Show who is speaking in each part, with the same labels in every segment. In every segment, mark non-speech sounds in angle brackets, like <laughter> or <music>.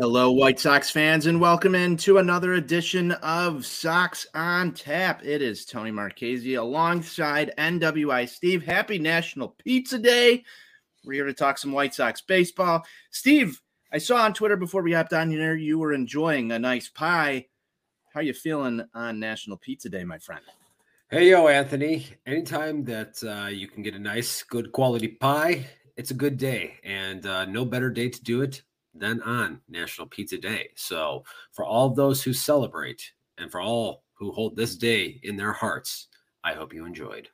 Speaker 1: Hello, White Sox fans, and welcome into another edition of Sox on Tap. It is Tony Marchese alongside NWI Steve. Happy National Pizza Day. We're here to talk some White Sox baseball. Steve, I saw on Twitter before we hopped on here you were enjoying a nice pie. How are you feeling on National Pizza Day, my friend?
Speaker 2: Hey, yo, Anthony. Anytime that uh, you can get a nice, good quality pie, it's a good day. And uh, no better day to do it than on National Pizza Day. So, for all those who celebrate and for all who hold this day in their hearts, I hope you enjoyed.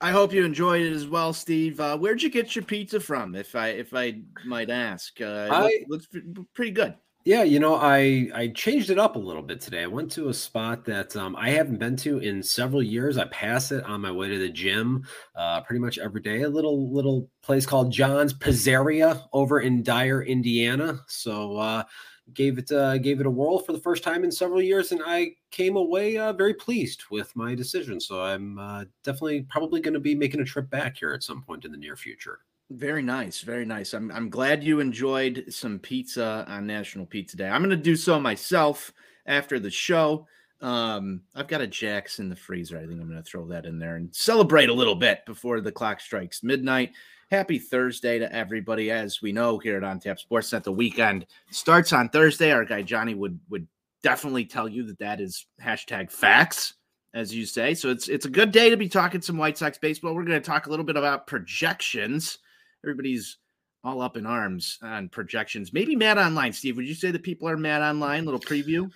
Speaker 1: I hope you enjoyed it as well, Steve. Uh, where'd you get your pizza from, if I if I might ask? Uh, it
Speaker 2: I-
Speaker 1: look- looks pretty good.
Speaker 2: Yeah, you know, I I changed it up a little bit today. I went to a spot that um, I haven't been to in several years. I pass it on my way to the gym uh, pretty much every day. A little little place called John's Pizzeria over in Dyer, Indiana. So uh, gave it uh, gave it a whirl for the first time in several years, and I came away uh, very pleased with my decision. So I'm uh, definitely probably going to be making a trip back here at some point in the near future.
Speaker 1: Very nice, very nice. I'm I'm glad you enjoyed some pizza on National Pizza Day. I'm gonna do so myself after the show. Um, I've got a Jack's in the freezer. I think I'm gonna throw that in there and celebrate a little bit before the clock strikes midnight. Happy Thursday to everybody. As we know here at On Tap Sportsnet, the weekend starts on Thursday. Our guy Johnny would would definitely tell you that that is hashtag facts, as you say. So it's it's a good day to be talking some White Sox baseball. We're going to talk a little bit about projections everybody's all up in arms on projections. Maybe mad online, Steve. Would you say that people are mad online? Little preview.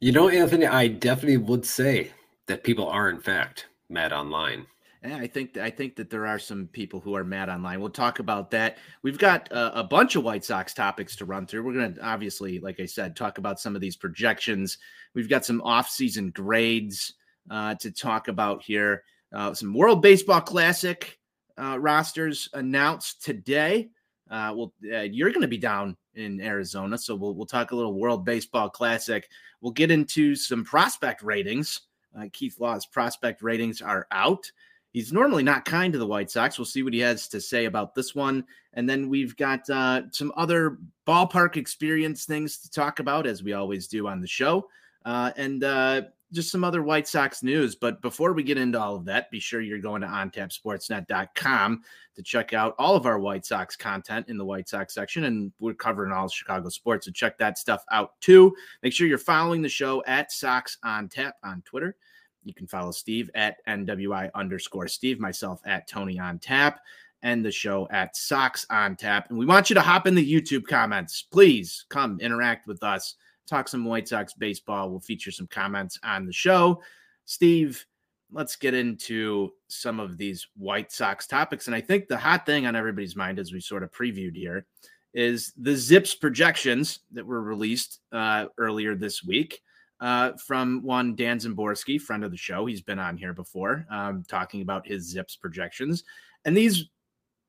Speaker 2: You know, Anthony, I definitely would say that people are in fact mad online.
Speaker 1: Yeah, I think I think that there are some people who are mad online. We'll talk about that. We've got a, a bunch of White Sox topics to run through. We're going to obviously, like I said, talk about some of these projections. We've got some off-season grades uh, to talk about here. Uh, some World Baseball Classic uh, rosters announced today. Uh, well, uh, you're going to be down in Arizona, so we'll we'll talk a little World Baseball Classic. We'll get into some prospect ratings. Uh, Keith Law's prospect ratings are out. He's normally not kind to the White Sox. We'll see what he has to say about this one. And then we've got uh, some other ballpark experience things to talk about, as we always do on the show, uh, and uh, just some other White Sox news. But before we get into all of that, be sure you're going to ontapsportsnet.com to check out all of our White Sox content in the White Sox section. And we're covering all Chicago sports. So check that stuff out too. Make sure you're following the show at Sox on Tap on Twitter. You can follow Steve at NWI underscore Steve, myself at Tony on Tap, and the show at Sox on Tap. And we want you to hop in the YouTube comments. Please come interact with us, talk some White Sox baseball. We'll feature some comments on the show. Steve, let's get into some of these White Sox topics. And I think the hot thing on everybody's mind, as we sort of previewed here, is the Zips projections that were released uh, earlier this week uh, from one Dan Szymborski, friend of the show. He's been on here before, um, talking about his Zips projections. And these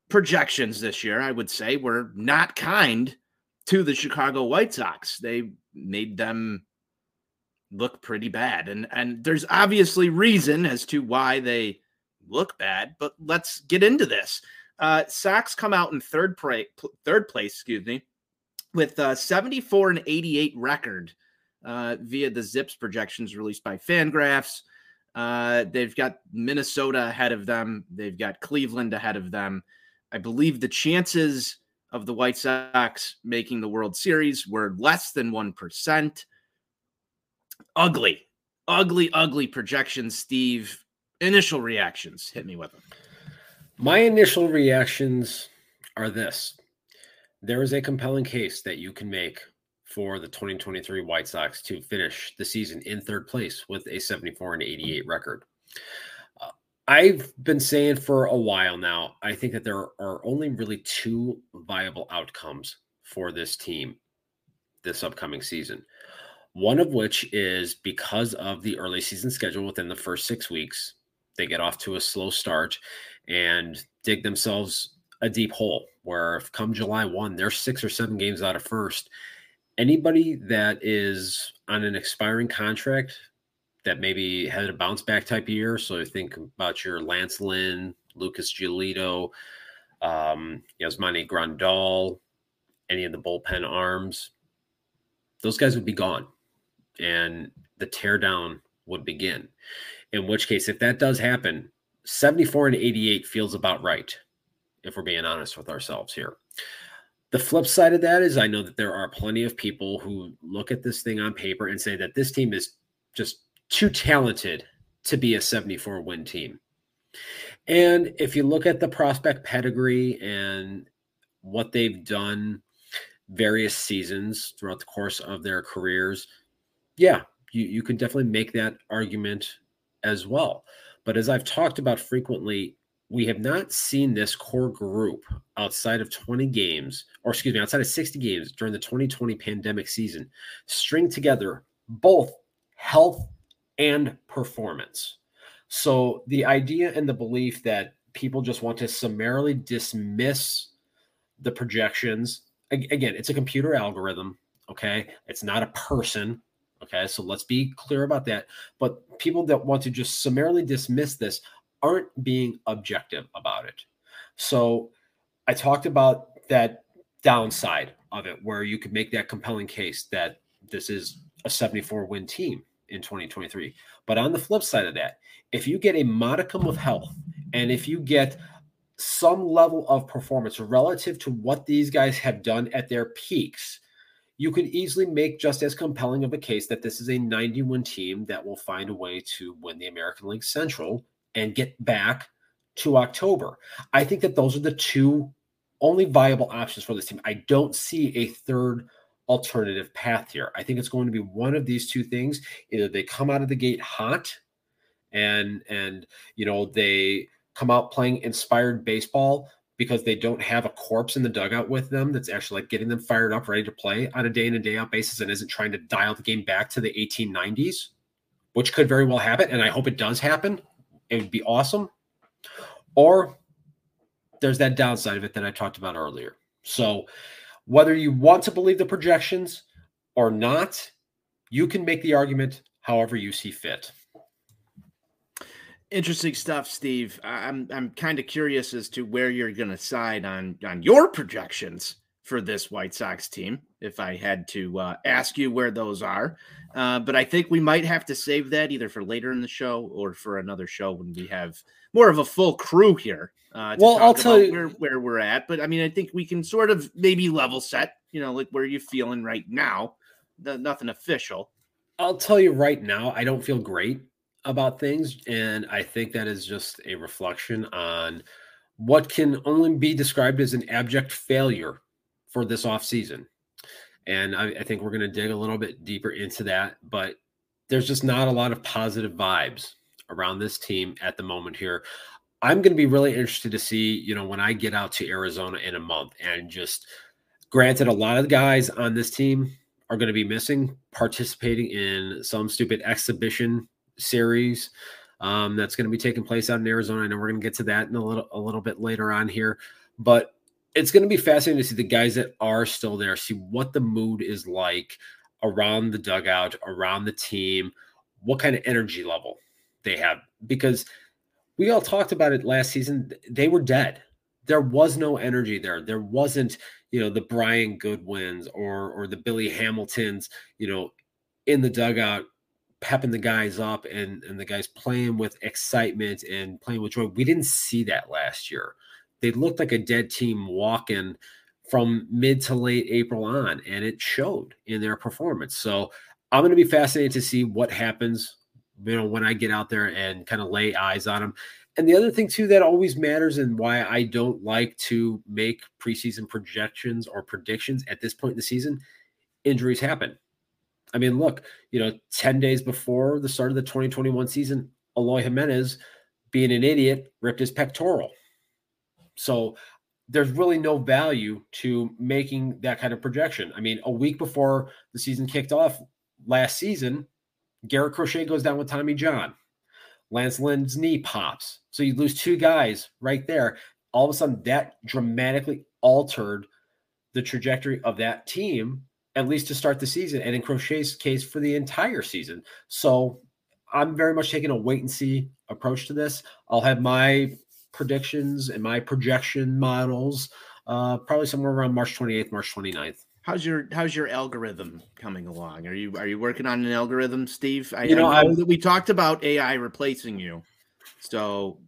Speaker 1: projections this year, I would say, were not kind to the Chicago White Sox. They made them look pretty bad. And and there's obviously reason as to why they look bad, but let's get into this. Uh Sox come out in third third place, excuse me, with uh 74 and 88 record uh via the Zips projections released by Fangraphs. Uh they've got Minnesota ahead of them, they've got Cleveland ahead of them. I believe the chances of the White Sox making the World Series were less than 1% ugly, ugly, ugly projections. Steve, initial reactions. Hit me with them.
Speaker 2: My initial reactions are this there is a compelling case that you can make for the 2023 White Sox to finish the season in third place with a 74 and 88 record. I've been saying for a while now, I think that there are only really two viable outcomes for this team this upcoming season. One of which is because of the early season schedule within the first six weeks, they get off to a slow start and dig themselves a deep hole where if come July 1, they're six or seven games out of first. Anybody that is on an expiring contract that maybe had a bounce back type of year. So think about your Lance Lynn, Lucas Giolito, um, Yasmani Grandal, any of the bullpen arms, those guys would be gone and the teardown would begin. In which case, if that does happen, 74 and 88 feels about right if we're being honest with ourselves here. The flip side of that is I know that there are plenty of people who look at this thing on paper and say that this team is just too talented to be a 74 win team. And if you look at the prospect pedigree and what they've done various seasons throughout the course of their careers, yeah, you, you can definitely make that argument as well. But as I've talked about frequently, we have not seen this core group outside of 20 games, or excuse me, outside of 60 games during the 2020 pandemic season, string together both health and performance. So the idea and the belief that people just want to summarily dismiss the projections again, it's a computer algorithm. Okay. It's not a person. Okay. So let's be clear about that. But people that want to just summarily dismiss this aren't being objective about it. So I talked about that downside of it where you could make that compelling case that this is a 74 win team in 2023. But on the flip side of that, if you get a modicum of health and if you get some level of performance relative to what these guys have done at their peaks, you could easily make just as compelling of a case that this is a 91 team that will find a way to win the American League Central and get back to October. I think that those are the two only viable options for this team. I don't see a third alternative path here. I think it's going to be one of these two things. Either they come out of the gate hot and and you know they come out playing inspired baseball because they don't have a corpse in the dugout with them that's actually like getting them fired up, ready to play on a day in and day out basis and isn't trying to dial the game back to the 1890s, which could very well happen. And I hope it does happen. It would be awesome. Or there's that downside of it that I talked about earlier. So whether you want to believe the projections or not, you can make the argument however you see fit.
Speaker 1: Interesting stuff, Steve. I'm I'm kind of curious as to where you're going to side on on your projections for this White Sox team. If I had to uh, ask you where those are, uh, but I think we might have to save that either for later in the show or for another show when we have more of a full crew here. Uh,
Speaker 2: well, I'll tell you
Speaker 1: where, where we're at, but I mean, I think we can sort of maybe level set. You know, like where you feeling right now. The, nothing official.
Speaker 2: I'll tell you right now, I don't feel great about things. And I think that is just a reflection on what can only be described as an abject failure for this offseason. And I, I think we're going to dig a little bit deeper into that. But there's just not a lot of positive vibes around this team at the moment here. I'm going to be really interested to see, you know, when I get out to Arizona in a month and just granted, a lot of the guys on this team are going to be missing participating in some stupid exhibition series um, that's going to be taking place out in Arizona. I know we're going to get to that in a little a little bit later on here, but it's going to be fascinating to see the guys that are still there, see what the mood is like around the dugout, around the team, what kind of energy level they have. Because we all talked about it last season. They were dead. There was no energy there. There wasn't, you know, the Brian Goodwins or or the Billy Hamiltons, you know, in the dugout pepping the guys up and and the guys playing with excitement and playing with joy. We didn't see that last year. They looked like a dead team walking from mid to late April on, and it showed in their performance. So I'm going to be fascinated to see what happens. You know, when I get out there and kind of lay eyes on them, and the other thing too that always matters and why I don't like to make preseason projections or predictions at this point in the season, injuries happen. I mean, look, you know, 10 days before the start of the 2021 season, Eloy Jimenez, being an idiot, ripped his pectoral. So there's really no value to making that kind of projection. I mean, a week before the season kicked off last season, Garrett Crochet goes down with Tommy John. Lance Lynn's knee pops. So you lose two guys right there. All of a sudden, that dramatically altered the trajectory of that team, at least to start the season, and in Crochet's case, for the entire season. So I'm very much taking a wait and see approach to this. I'll have my predictions and my projection models uh, probably somewhere around March 28th, March 29th.
Speaker 1: How's your how's your algorithm coming along? Are you are you working on an algorithm, Steve? I,
Speaker 2: You know,
Speaker 1: I know that we talked about AI replacing you. So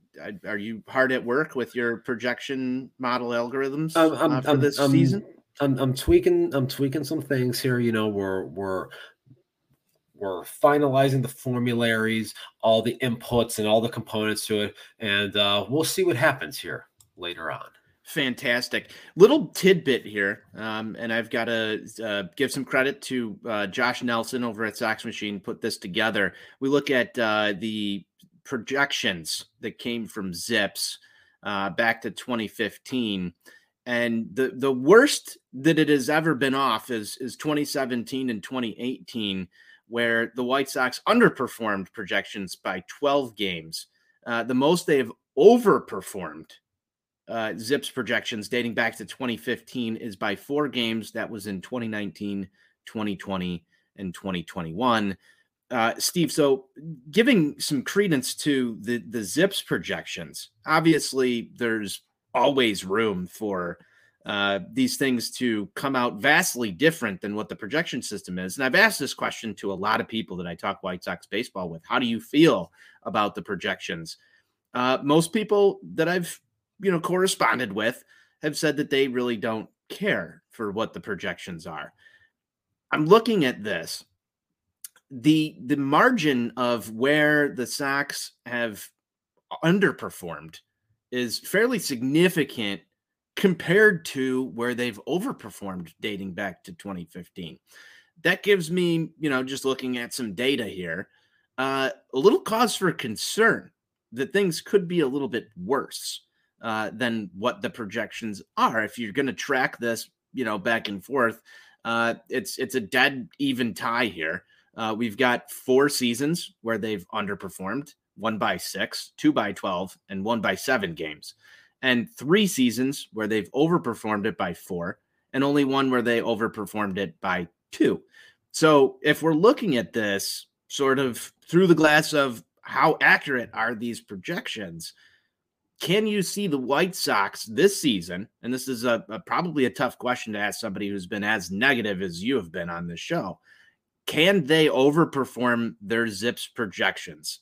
Speaker 1: are you hard at work with your projection model algorithms
Speaker 2: I'm- I'm-
Speaker 1: uh, for
Speaker 2: I'm-
Speaker 1: this
Speaker 2: I'm-
Speaker 1: season?
Speaker 2: I'm, I'm tweaking I'm tweaking some things here. You know, we're we're we're finalizing the formularies, all the inputs and all the components to it, and uh, we'll see what happens here later on.
Speaker 1: Fantastic. Little tidbit here, um, and I've got to uh, give some credit to uh, Josh Nelson over at Sox Machine. Put this together. We look at uh, the projections that came from Zips uh, back to 2015, and the the worst that it has ever been off is is 2017 and 2018, where the White Sox underperformed projections by 12 games. Uh, the most they've overperformed uh, Zips projections dating back to 2015 is by four games. That was in 2019, 2020, and 2021. Uh, Steve, so giving some credence to the the Zips projections, obviously there's always room for uh, these things to come out vastly different than what the projection system is. And I've asked this question to a lot of people that I talk White Sox baseball with. How do you feel about the projections? Uh, most people that I've you know corresponded with have said that they really don't care for what the projections are. I'm looking at this. The the margin of where the Sox have underperformed is fairly significant compared to where they've overperformed dating back to 2015. That gives me, you know, just looking at some data here, uh, a little cause for concern that things could be a little bit worse uh, than what the projections are. If you're going to track this, you know, back and forth, uh, it's it's a dead even tie here. Uh, we've got four seasons where they've underperformed, one by six, two by twelve, and one by seven games, and three seasons where they've overperformed it by four, and only one where they overperformed it by two. So if we're looking at this sort of through the glass of how accurate are these projections, can you see the White Sox this season? And this is a, a, probably a tough question to ask somebody who's been as negative as you have been on this show. Can they overperform their Zips projections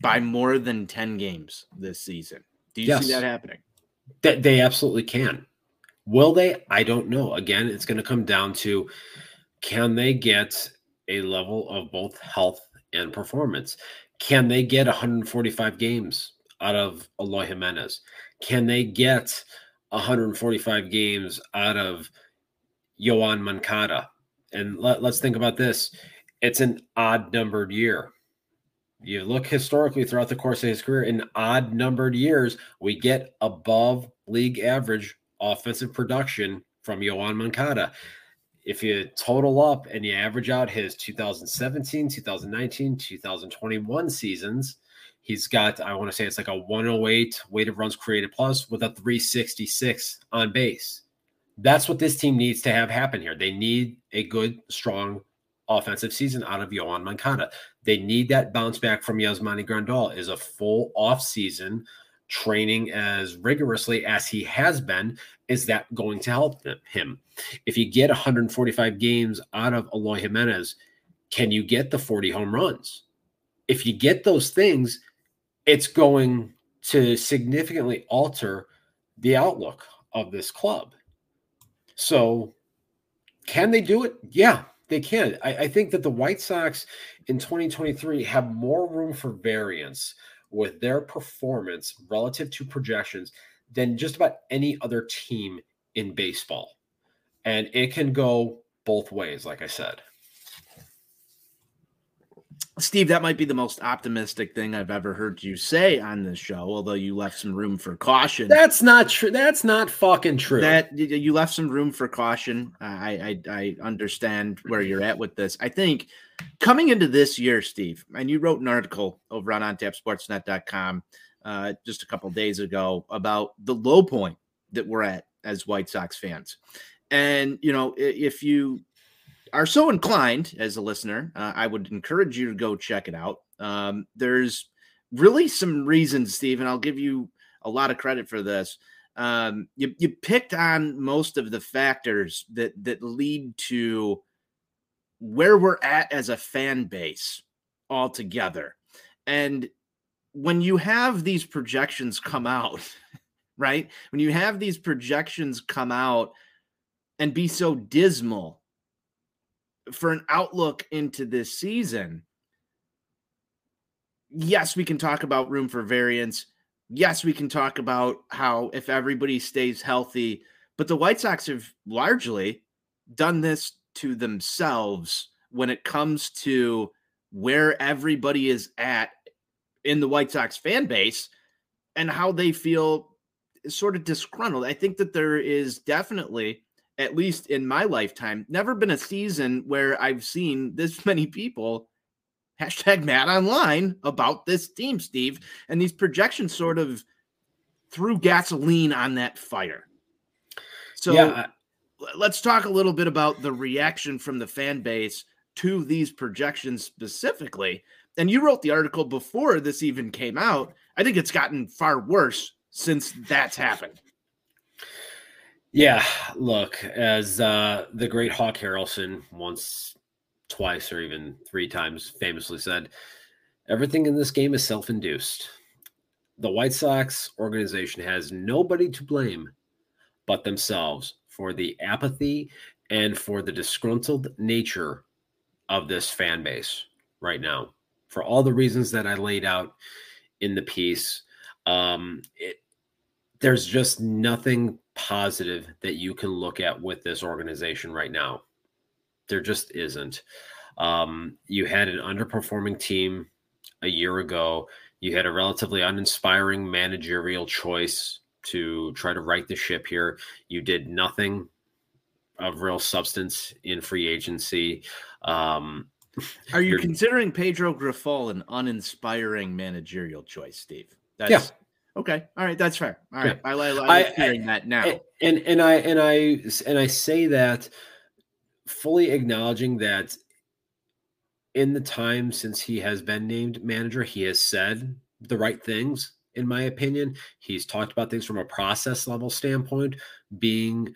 Speaker 1: by more than 10 games this season? Do you
Speaker 2: Yes.
Speaker 1: see that happening?
Speaker 2: That they absolutely can. Will they? I don't know. Again, it's going to come down to can they get a level of both health and performance? Can they get 145 games out of Eloy Jimenez? Can they get 145 games out of Yoan Moncada? And let, let's think about this. It's an odd numbered year. You look historically throughout the course of his career, in odd numbered years, we get above league average offensive production from Yoan Moncada. If you total up and you average out his 2017, 2019, 2021 seasons, he's got, I want to say it's like a 108 weighted runs created plus with a 366 on base. That's what this team needs to have happen here. They need a good, strong offensive season out of Yoan Moncada. They need that bounce back from Yasmani Grandal is a full off season training as rigorously as he has been. Is that going to help him? If you get 145 games out of Eloy Jimenez, can you get the 40 home runs? If you get those things, it's going to significantly alter the outlook of this club. So, can they do it? Yeah, they can. I, I think that the White Sox in 2023 have more room for variance with their performance relative to projections than just about any other team in baseball. And it can go both ways, like I said.
Speaker 1: Steve, that might be the most optimistic thing I've ever heard you say on this show, although you left some room for caution.
Speaker 2: That's not true. That's not fucking true.
Speaker 1: That you left some room for caution. I, I I understand where you're at with this. I think coming into this year, Steve, and you wrote an article over on ontapsportsnet.com uh, just a couple days ago about the low point that we're at as White Sox fans. And you know, if you are so inclined as a listener, uh, I would encourage you to go check it out. Um, there's really some reasons, Steve, and I'll give you a lot of credit for this. Um, you, you picked on most of the factors that that lead to where we're at as a fan base altogether. And when you have these projections come out, <laughs> right? When you have these projections come out and be so dismal for an outlook into this season, yes, we can talk about room for variance. Yes, we can talk about how if everybody stays healthy, but the White Sox have largely done this to themselves when it comes to where everybody is at in the White Sox fan base and how they feel sort of disgruntled. I think that there is definitely at least in my lifetime, never been a season where I've seen this <laughs> many people hashtag mad online about this team, Steve. And these projections sort of threw gasoline on that fire. So yeah. let's talk a little bit about the reaction from the fan base to these projections specifically. And you wrote the article before this even came out. I think it's gotten far worse since that's happened.
Speaker 2: Yeah, look, as uh, the great Hawk Harrelson once, twice, or even three times famously said, everything in this game is self induced. The White Sox organization has nobody to blame but themselves for the apathy and for the disgruntled nature of this fan base right now. For all the reasons that I laid out in the piece, um, it, there's just nothing positive that you can look at with this organization right now. There just isn't. Um, you had an underperforming team a year ago. You had a relatively uninspiring managerial choice to try to right the ship here. You did nothing of real substance in free agency. Um,
Speaker 1: Are you considering Pedro Grifol an uninspiring managerial choice, Steve?
Speaker 2: That's yeah.
Speaker 1: Okay. All right. That's fair. All right. Yeah. I, I, I like hearing that now.
Speaker 2: And and I and I and I say that fully acknowledging that in the time since he has been named manager, he has said the right things, in my opinion. He's talked about things from a process level standpoint, being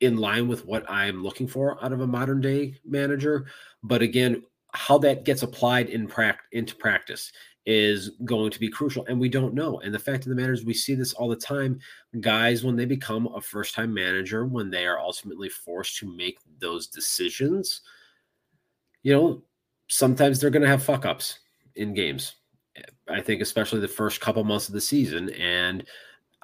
Speaker 2: in line with what I'm looking for out of a modern day manager. But again, how that gets applied in pract- into practice is going to be crucial and we don't know and the fact of the matter is we see this all the time. Guys when they become a first time manager when they are ultimately forced to make those decisions you know sometimes they're going to have fuck ups in games i think especially the first couple months of the season and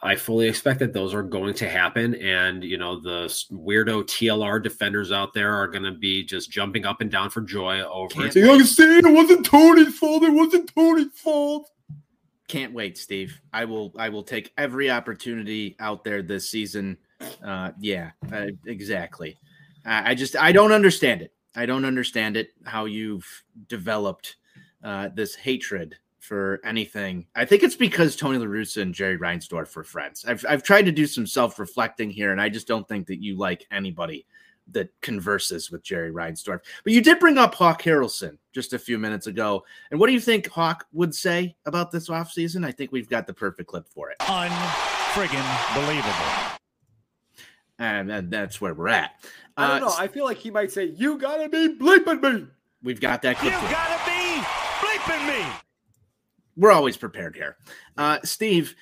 Speaker 2: I fully expect that those are going to happen. And, you know, the weirdo TLR defenders out there are going to be just jumping up and down for joy over Can't it. Saying, I saying it wasn't Tony's fault. It wasn't Tony's fault.
Speaker 1: Can't wait, Steve. I will. I will take every opportunity out there this season. Uh, yeah, uh, exactly. I, I just I don't understand it. I don't understand it. How you've developed uh, this hatred for anything. I think it's because Tony La Russa and Jerry Reinsdorf were friends. I've I've tried to do some self reflecting here, and I just don't think that you like anybody that converses with Jerry Reinsdorf. But you did bring up Hawk Harrelson just a few minutes ago. And what do you think Hawk would say about this offseason? I think we've got the perfect clip for it.
Speaker 3: Unfriggin' believable.
Speaker 1: And, and that's where we're at.
Speaker 4: I don't uh, know. I feel like he might say, You gotta be bleeping me.
Speaker 1: We've got that clip.
Speaker 3: You gotta be bleeping me
Speaker 1: we're always prepared here. Uh, Steve,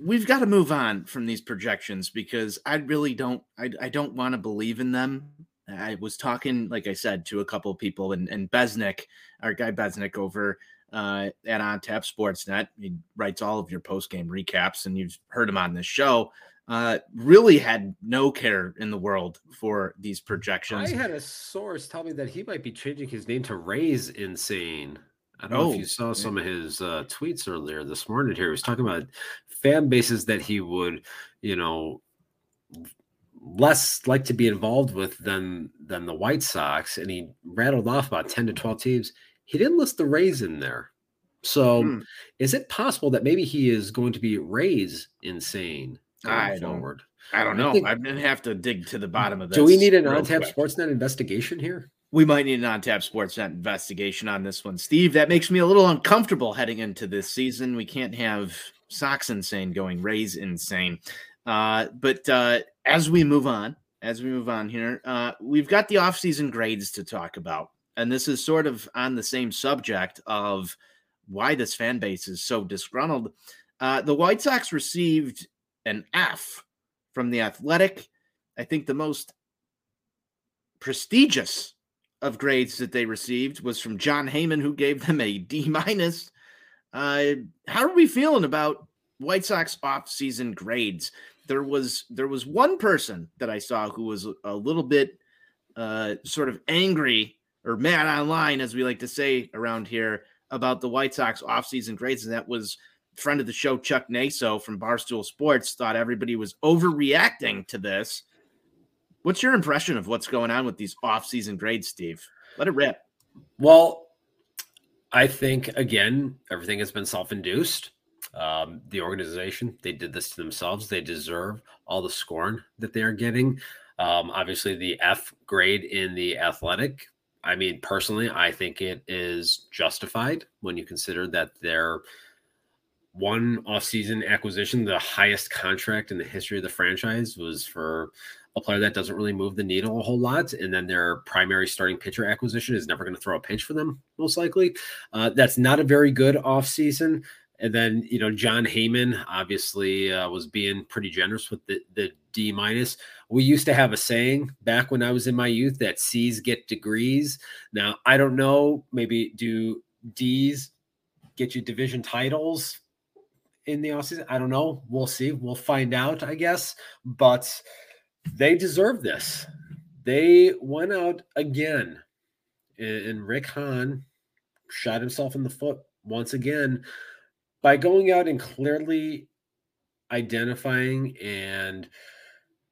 Speaker 1: we've got to move on from these projections because I really don't I, I don't want to believe in them. I was talking, like I said, to a couple of people and, and Besnick, our guy Besnick over uh, at On Tap Sportsnet. He writes all of your post game recaps, and you've heard him on this show. Uh, really had no care in the world for these projections.
Speaker 2: I had a source tell me that he might be changing his name to Rays Insane. I don't know
Speaker 1: Oh,
Speaker 2: if you saw some of his uh, tweets earlier this morning. Here, he was talking about fan bases that he would, you know, less like to be involved with than than the White Sox, and he rattled off about ten to twelve teams. He didn't list the Rays in there. So,
Speaker 1: Hmm.
Speaker 2: is it possible that maybe he is going to be Rays insane going
Speaker 1: I don't
Speaker 2: forward?
Speaker 1: I don't
Speaker 2: I
Speaker 1: know.
Speaker 2: think-
Speaker 1: I'm gonna have to dig to the bottom of this.
Speaker 2: Do we need an on-tap
Speaker 1: quick.
Speaker 2: Sportsnet investigation here?
Speaker 1: We might need an on tap Sportsnet investigation on this one, Steve. That makes me a little uncomfortable heading into this season. We can't have Sox insane going Rays insane. Uh, but uh, as we move on, as we move on here, uh, we've got the offseason grades to talk about. And this is sort of on the same subject of why this fan base is so disgruntled. Uh, the White Sox received an F from the Athletic. I think the most prestigious of grades that they received was from Jon Heyman, who gave them a D minus. Uh, how are we feeling about White Sox off-season grades? There was there was one person that I saw who was a little bit uh, sort of angry or mad online, as we like to say around here, about the White Sox off-season grades, and that was friend of the show Chuck Naso from Barstool Sports. Thought everybody was overreacting to this. What's your impression of what's going on with these off-season grades, Steve? Let it rip.
Speaker 2: Well, I think again, everything has been self-induced. Um, the organization they did this to themselves. They deserve all the scorn that they are getting. Um, obviously, the F grade in the athletic. I mean, personally, I think it is justified when you consider that their one off-season acquisition, the highest contract in the history of the franchise, was for a player that doesn't really move the needle a whole lot. And then their primary starting pitcher acquisition is never going to throw a pinch for them, most likely. Uh, that's not a very good offseason. And then, you know, Jon Heyman obviously uh, was being pretty generous with the, the D minus. We used to have a saying back when I was in my youth that C's get degrees. Now, I don't know, maybe do D's get you division titles in the offseason? I don't know. We'll see. We'll find out, I guess. But they deserve this. They went out again, and Rick Hahn shot himself in the foot once again by going out and clearly identifying and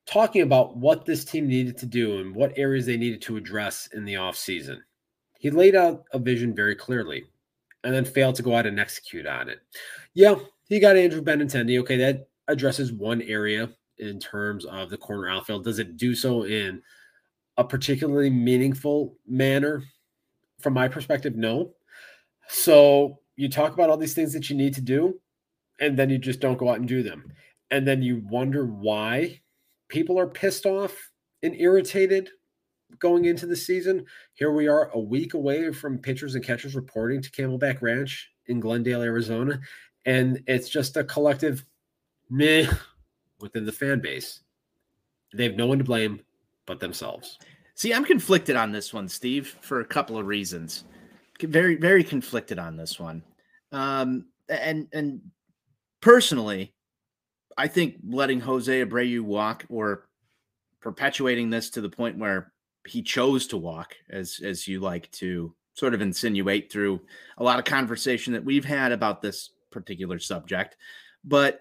Speaker 2: talking about what this team needed to do and what areas they needed to address in the offseason. He laid out a vision very clearly and then failed to go out and execute on it. Yeah, he got Andrew Benintendi. Okay, that addresses one area in terms of the corner outfield. Does it do so in a particularly meaningful manner? From my perspective, no. So you talk about all these things that you need to do, and then you just don't go out and do them. And then you wonder why people are pissed off and irritated going into the season. Here we are a week away from pitchers and catchers reporting to Camelback Ranch in Glendale, Arizona. And it's just a collective meh within the fan base. They have no one to blame but themselves.
Speaker 1: See, I'm conflicted on this one, Steve, for a couple of reasons. Very, very conflicted on this one. Um, and and personally, I think letting Jose Abreu walk or perpetuating this to the point where he chose to walk, as as you like to sort of insinuate through a lot of conversation that we've had about this particular subject. But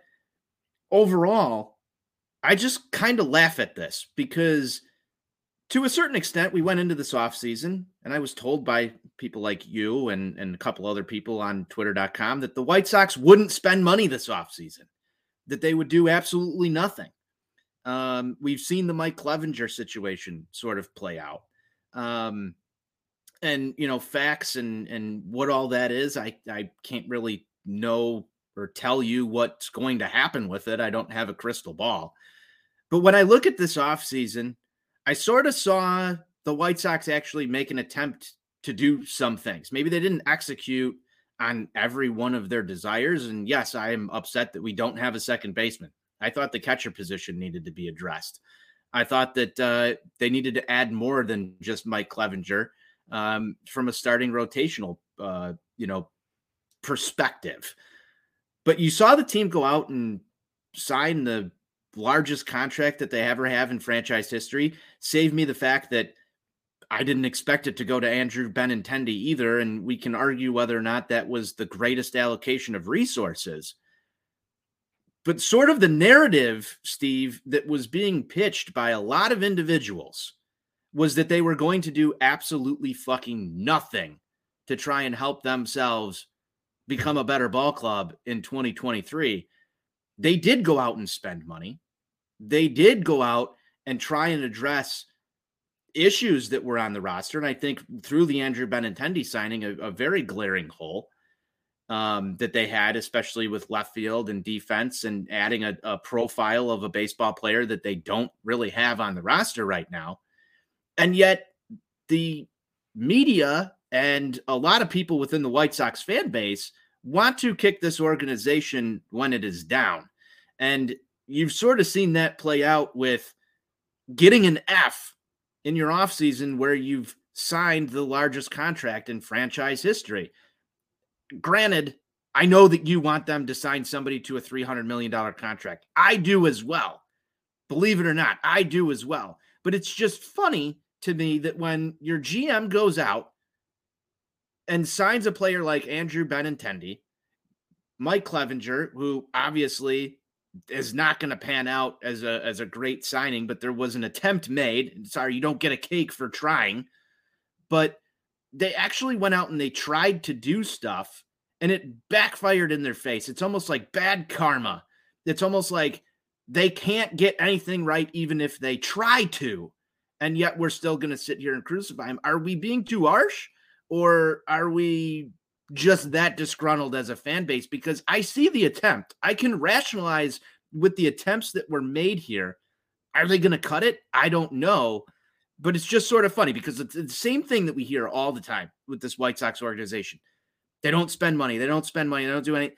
Speaker 1: overall, I just kind of laugh at this because to a certain extent, we went into this offseason, and I was told by people like you and, and a couple other people on twitter.com that the White Sox wouldn't spend money this offseason, that they would do absolutely nothing. Um, we've seen the Mike Clevinger situation sort of play out. Um, and you know, facts and and what all that is, I I can't really know or tell you what's going to happen with it. I don't have a crystal ball. But when I look at this offseason, I sort of saw the White Sox actually make an attempt to do some things. Maybe they didn't execute on every one of their desires. And yes, I am upset that we don't have a second baseman. I thought the catcher position needed to be addressed. I thought that uh, they needed to add more than just Mike Clevinger um, from a starting rotational, uh, you know, perspective. But you saw the team go out and sign the largest contract that they ever have in franchise history. Save me the fact that I didn't expect it to go to Andrew Benintendi either. And we can argue whether or not that was the greatest allocation of resources. But sort of the narrative, Steve, that was being pitched by a lot of individuals was that they were going to do absolutely fucking nothing to try and help themselves become a better ball club in 2023. They did go out and spend money. They did go out and try and address issues that were on the roster. And I think through the Andrew Benintendi signing, a, a very glaring hole um, that they had, especially with left field and defense, and adding a, a profile of a baseball player that they don't really have on the roster right now. And yet, the media and a lot of people within the White Sox fan base want to kick this organization when it is down. And you've sort of seen that play out with getting an F in your offseason where you've signed the largest contract in franchise history. Granted, I know that you want them to sign somebody to a $300 million contract. I do as well. Believe it or not, I do as well. But it's just funny to me that when your GM goes out and signs a player like Andrew Benintendi, Mike Clevinger, who obviously is not going to pan out as a as a great signing, but there was an attempt made. Sorry, you don't get a cake for trying, but they actually went out and they tried to do stuff and it backfired in their face. It's almost like bad karma. It's almost like they can't get anything right even if they try to. And yet we're still going to sit here and crucify him. Are we being too harsh or are we just that disgruntled as a fan base because I see the attempt. I can rationalize with the attempts that were made here. Are they going to cut it? I don't know. But it's just sort of funny because it's the same thing that we hear all the time with this White Sox organization. They don't spend money. They don't spend money. They don't do anything.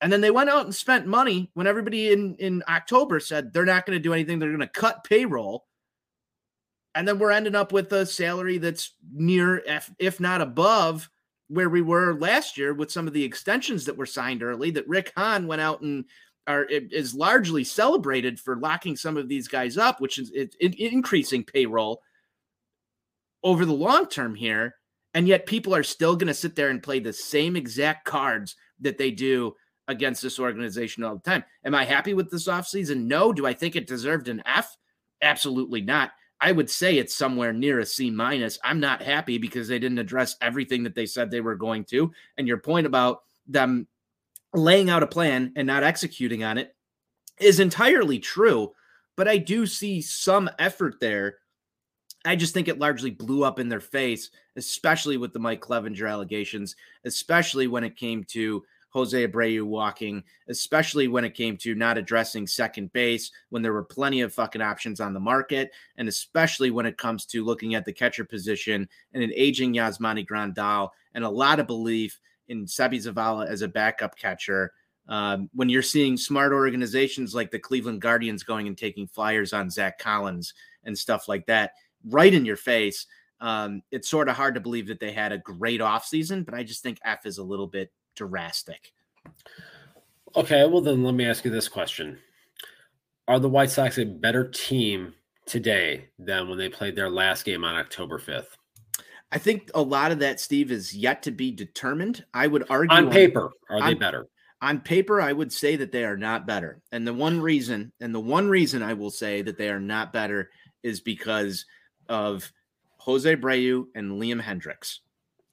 Speaker 1: And then they went out and spent money when everybody in, in October said they're not going to do anything. They're going to cut payroll. And then we're ending up with a salary that's near, if, if not above, where we were last year with some of the extensions that were signed early that Rick Hahn went out and are is largely celebrated for locking some of these guys up, which is it, it, increasing payroll over the long term here. And yet people are still going to sit there and play the same exact cards that they do against this organization all the time. Am I happy with this offseason? No. Do I think it deserved an F? Absolutely not. I would say it's somewhere near a C minus. I'm not happy because they didn't address everything that they said they were going to. And your point about them laying out a plan and not executing on it is entirely true. But I do see some effort there. I just think it largely blew up in their face, especially with the Mike Clevinger allegations, especially when it came to Jose Abreu walking, especially when it came to not addressing second base when there were plenty of fucking options on the market, and especially when it comes to looking at the catcher position and an aging Yasmani Grandal and a lot of belief in Seby Zavala as a backup catcher. Um, when you're seeing smart organizations like the Cleveland Guardians going and taking flyers on Zach Collins and stuff like that right in your face, um, it's sort of hard to believe that they had a great offseason, but I just think F is a little bit drastic.
Speaker 2: Okay, well then let me ask you this question: Are the White Sox a better team today than when they played their last game on October fifth?
Speaker 1: I think a lot of that, Steve, is yet to be determined. I would argue
Speaker 2: on paper, on, are they
Speaker 1: on,
Speaker 2: better?
Speaker 1: On paper, I would say that they are not better. And the one reason, and the one reason I will say that they are not better is because of Jose Abreu and Liam Hendriks.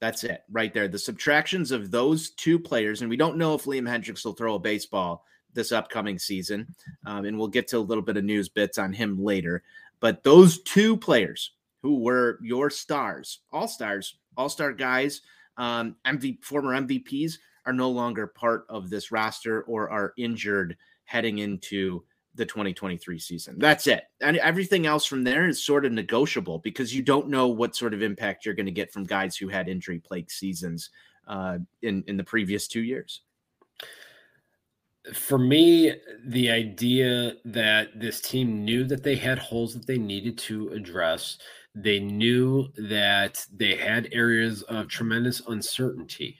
Speaker 1: That's it right there. The subtractions of those two players, and we don't know if Liam Hendriks will throw a baseball this upcoming season. Um, and we'll get to a little bit of news bits on him later. But those two players who were your stars, all stars, all star guys, um, MV, former MVPs, are no longer part of this roster or are injured heading into the 2023 season. That's it. And everything else from there is sort of negotiable because you don't know what sort of impact you're going to get from guys who had injury plagued seasons uh, in in the previous two years.
Speaker 2: For me, the idea that this team knew that they had holes that they needed to address, they knew that they had areas of tremendous uncertainty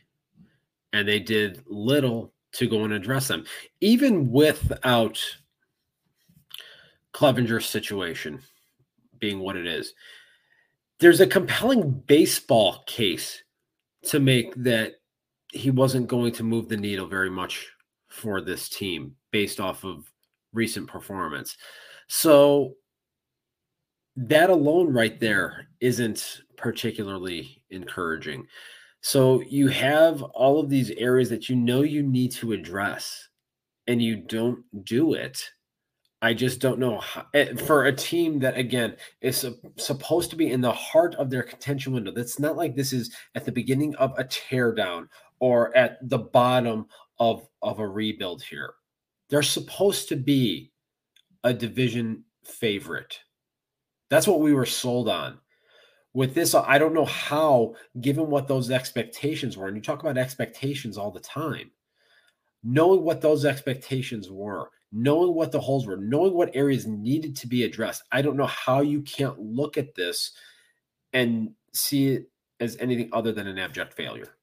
Speaker 2: and they did little to go and address them, even without Clevinger's situation being what it is. There's a compelling baseball case to make that he wasn't going to move the needle very much for this team based off of recent performance. So that alone right there isn't particularly encouraging. So you have all of these areas that you know you need to address and you don't do it. I just don't know how, eh, for a team that again is supposed to be in the heart of their contention window. That's not like this is at the beginning of a teardown or at the bottom of of a rebuild here. They're supposed to be a division favorite. That's what we were sold on. With this, I don't know how, given what those expectations were, and you talk about expectations all the time, knowing what those expectations were, knowing what the holes were, knowing what areas needed to be addressed, I don't know how you can't look at this and see it as anything other than an abject failure.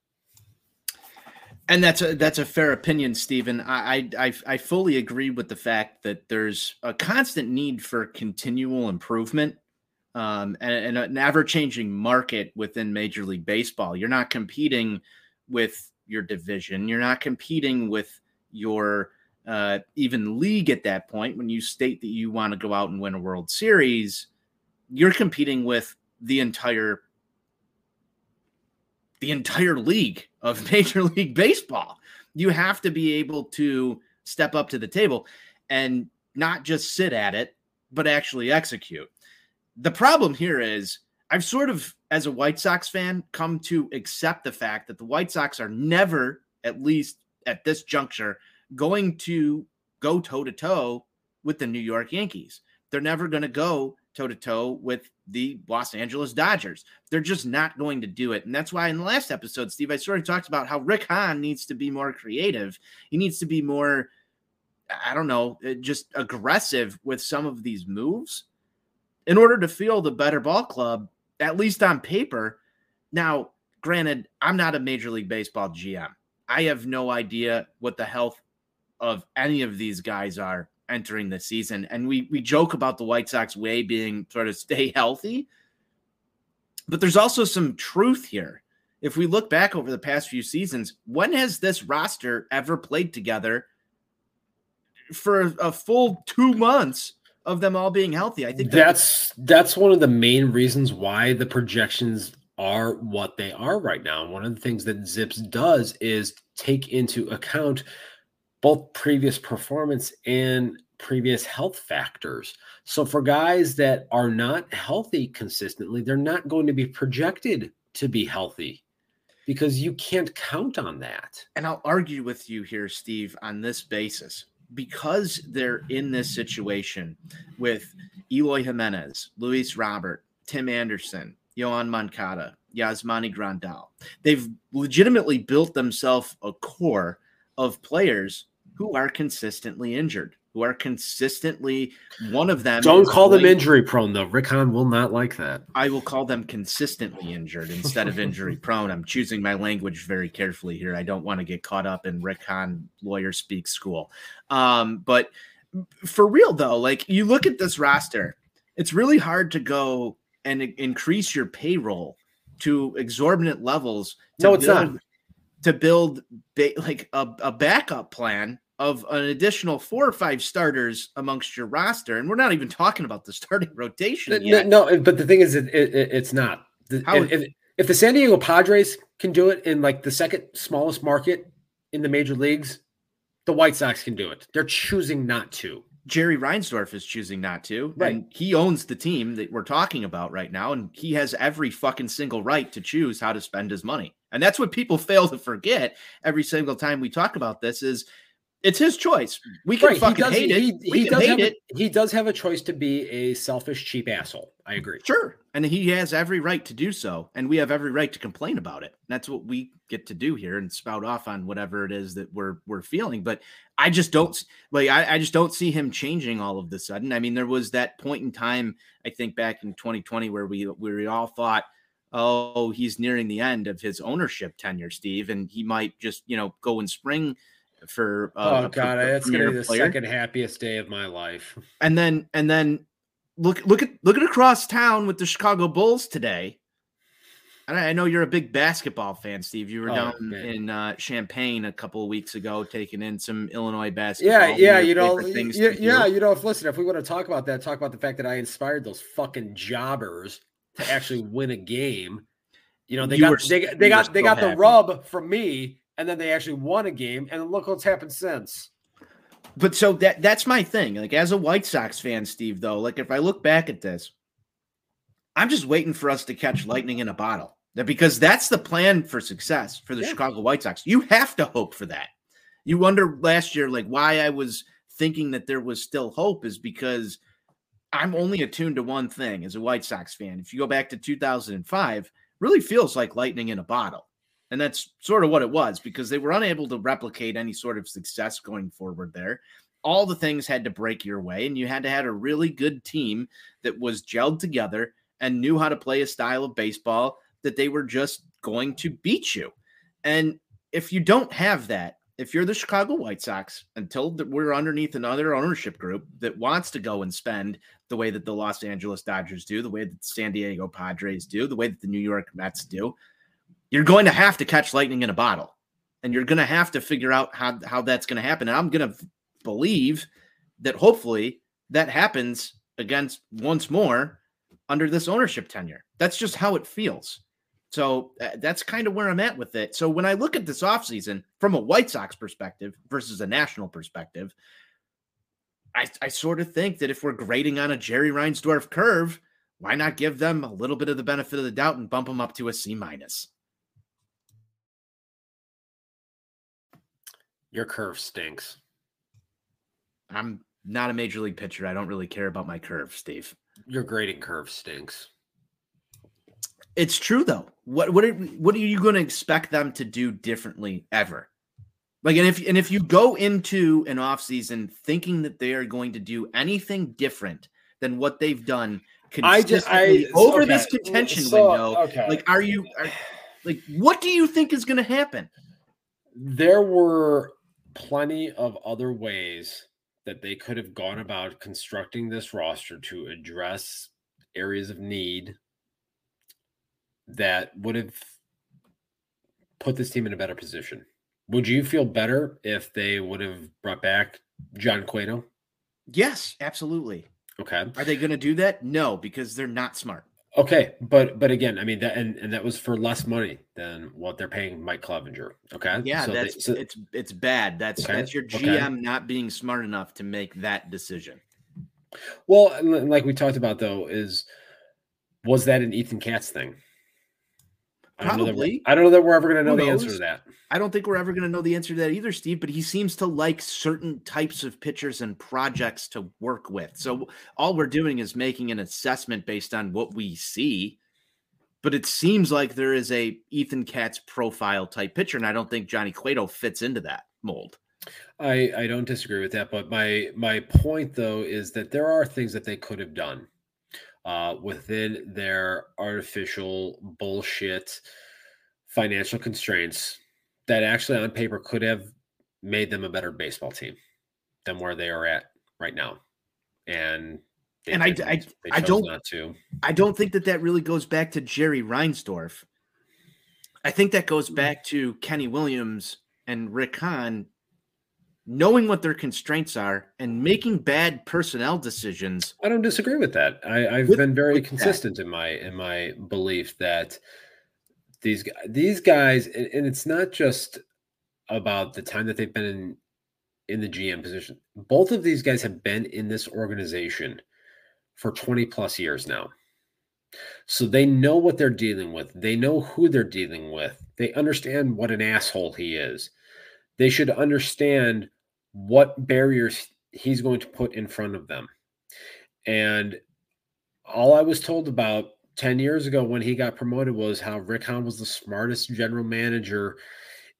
Speaker 1: And that's a that's a fair opinion, Stephen. I, I I fully agree with the fact that there's a constant need for continual improvement, um, and, and an ever changing market within Major League Baseball. You're not competing with your division. You're not competing with your uh, even league at that point. When you state that you want to go out and win a World Series, you're competing with the entire the entire league of <laughs> Major League Baseball. You have to be able to step up to the table and not just sit at it, but actually execute. The problem here is I've sort of, as a White Sox fan, come to accept the fact that the White Sox are never, at least at this juncture, going to go toe to toe with the New York Yankees. They're never going to go toe to toe with the Los Angeles Dodgers. They're just not going to do it. And that's why in the last episode, Steve, I sort of talked about how Rick Hahn needs to be more creative. He needs to be more, I don't know, uh, just aggressive with some of these moves in order to field the better ball club, at least on paper. Now, granted, I'm not a Major League Baseball GM. I have no idea what the health of any of these guys are entering the season. And we we joke about the White Sox way being sort of <laughs> stay healthy, but there's also some truth here. If we look back over the past few seasons, when has this roster ever played together for a full two months of them all being healthy? I think
Speaker 2: that's that's one of the main reasons why the projections are what they are right now. One of the things that ZiPS does is take into account both previous performance and previous health factors. So for guys that are not healthy consistently, they're not going to be projected to be healthy because you can't count on that.
Speaker 1: And I'll argue with you here, Steve, on this basis. Because they're in this situation with Eloy Jimenez, Luis Robert, Tim Anderson, Yoan Moncada, Yasmani Grandal, they've legitimately built themselves a core of players who are consistently injured, who are consistently one of them.
Speaker 2: Don't call them injury prone though. Rick Hahn will not like that.
Speaker 1: I will call them consistently injured instead of injury <laughs> prone. I'm choosing my language very carefully here. I don't want to get caught up in Rick Hahn lawyer speak school. Um, but for real though, like you look at this roster, it's really hard to go and increase your payroll to exorbitant levels.
Speaker 2: no, it's build, not.
Speaker 1: To build ba- like a, a backup plan of an additional four or five starters amongst your roster, and we're not even talking about the starting <laughs> rotation
Speaker 2: no, no, but the thing is, it, it, it's not. The, if, if, if the San Diego Padres can do it in like the second smallest market in the major leagues, the White Sox can do it. They're choosing not to.
Speaker 1: Jerry Reinsdorf is choosing not to.
Speaker 2: Right.
Speaker 1: And he owns the team that we're talking about right now. And he has every fucking single right to choose how to spend his money. And that's what people <laughs> fail to forget every single time we talk about this is it's his choice. We can right. fucking does, hate
Speaker 2: he,
Speaker 1: it.
Speaker 2: He, he does hate it. He does have a choice to be a selfish, cheap asshole. I agree.
Speaker 1: Sure. And he has every right to do so. And we have every right to complain about it. That's what we get to do here and spout off on whatever it is that we're we're feeling. But I just don't like I, I just don't see him changing all of the sudden. I mean, there was that point in time, I think back in 2020 where we where we all thought oh, he's nearing the end of his ownership tenure, Steve, and he might just, you know, go and spring for. Uh,
Speaker 2: oh God,
Speaker 1: a
Speaker 2: that's gonna be the
Speaker 1: player.
Speaker 2: second happiest day of my life. <laughs>
Speaker 1: And then, and then, look, look at look at across town with the Chicago Bulls today. And I I know you're a big basketball fan, Steve. You were
Speaker 2: Oh,
Speaker 1: down
Speaker 2: man.
Speaker 1: in uh, Champaign a couple of weeks ago, taking in some Illinois basketball.
Speaker 2: Yeah, yeah, you know,
Speaker 1: things
Speaker 2: yeah, yeah, you know. If listen, if we want to talk about that, talk about the fact that I inspired those fucking jobbers to actually win a game. You know, they
Speaker 1: You
Speaker 2: got
Speaker 1: were-
Speaker 2: they, got- they got they got the
Speaker 1: happy.
Speaker 2: rub from me, and then they actually won a game, and look what's happened since.
Speaker 1: But so that that's my thing. Like as a White Sox fan, Steve, though, like if I look back at this, I'm just waiting for us to catch lightning in a bottle. That because that's the plan for success for the
Speaker 2: Yeah.
Speaker 1: Chicago White Sox. You have to hope for that. You wonder last year, like why I was thinking that there was still hope is because I'm only attuned to one thing as a White Sox fan. If you go back to 2005, really feels like lightning in a bottle. And that's sort of what it was because they were unable to replicate any sort of success going forward there. All the things had to break your way, and you had to have a really good team that was gelled together and knew how to play a style of baseball that they were just going to beat you. And if you don't have that, if you're the Chicago White Sox, until we're underneath another ownership group that wants to go and spend the way that the Los Angeles Dodgers do, the way that the San Diego Padres do, the way that the New York Mets do, you're going to have to catch lightning in a bottle. And you're going to have to figure out how, how that's going to happen. And I'm going to believe that hopefully that happens against once more under this ownership tenure. That's just how it feels. So uh, that's kind of where I'm at with it. So when I look at this offseason from a White Sox perspective versus a national perspective, I, I sort of think that if we're grading on a Jerry Reinsdorf curve, why not give them a little bit of the benefit of the doubt and bump them up to a C minus?
Speaker 2: Your curve stinks.
Speaker 1: I'm not a major league pitcher. I don't really care about my curve, Steve.
Speaker 2: Your grading curve stinks.
Speaker 1: It's true though. What what are, what are you going to expect them to do differently ever? Like and if and if you go into an offseason thinking that they are going to do anything different than what they've done
Speaker 2: I just I
Speaker 1: consistently over
Speaker 2: okay,
Speaker 1: this contention
Speaker 2: so,
Speaker 1: window,
Speaker 2: Okay,
Speaker 1: like are you are, like what do you think is going to happen?
Speaker 2: there were plenty of other ways that they could have gone about constructing this roster to address areas of need that would have put this team in a better position. Would you feel better if they would have brought back John Cueto?
Speaker 1: Yes, absolutely.
Speaker 2: Okay.
Speaker 1: Are they going to do that? No, because they're not smart.
Speaker 2: Okay, but but again, I mean that and, and that was for less money than what they're paying Mike Clevinger. Okay.
Speaker 1: Yeah,
Speaker 2: So they-
Speaker 1: that's
Speaker 2: so-
Speaker 1: it's it's bad. That's
Speaker 2: Okay,
Speaker 1: that's your
Speaker 2: okay.
Speaker 1: GM not being smart enough to make that decision.
Speaker 2: Well, like we talked about though, is was that an Ethan Katz thing? I don't know that we're-
Speaker 1: Probably.
Speaker 2: I don't know that we're ever going to know the answer to that.
Speaker 1: I don't think we're ever going to know the answer to that either, Steve, but he seems to like certain types of pitchers and projects to work with. So all we're doing is making an assessment based on what we see. But it seems like there is a Ethan Katz profile type pitcher, and I don't think Johnny Cueto fits into that mold.
Speaker 2: I I don't disagree with that, but my my point though is that there are things that they could have done uh, within their artificial bullshit financial constraints that actually on paper could have made them a better baseball team than where they are at right now. And
Speaker 1: And I-. I- I don't-
Speaker 2: not to.
Speaker 1: I don't think that that really goes back to Jerry Reinsdorf. I think that goes back to Kenny Williams and Rick Hahn knowing what their constraints are and mm-hmm. making bad personnel decisions.
Speaker 2: I don't disagree with that. I, I've
Speaker 1: With-
Speaker 2: been very
Speaker 1: with that.
Speaker 2: consistent in my in my belief that these these guys, and, and it's not just about the time that they've been in in the GM position. Both of these guys have been in this organization for 20 plus years now. So they know what they're dealing with. They know who they're dealing with. They understand what an asshole he is. They should understand what barriers he's going to put in front of them. And all I was told about 10 years ago when he got promoted was how Rick Hahn was the smartest general manager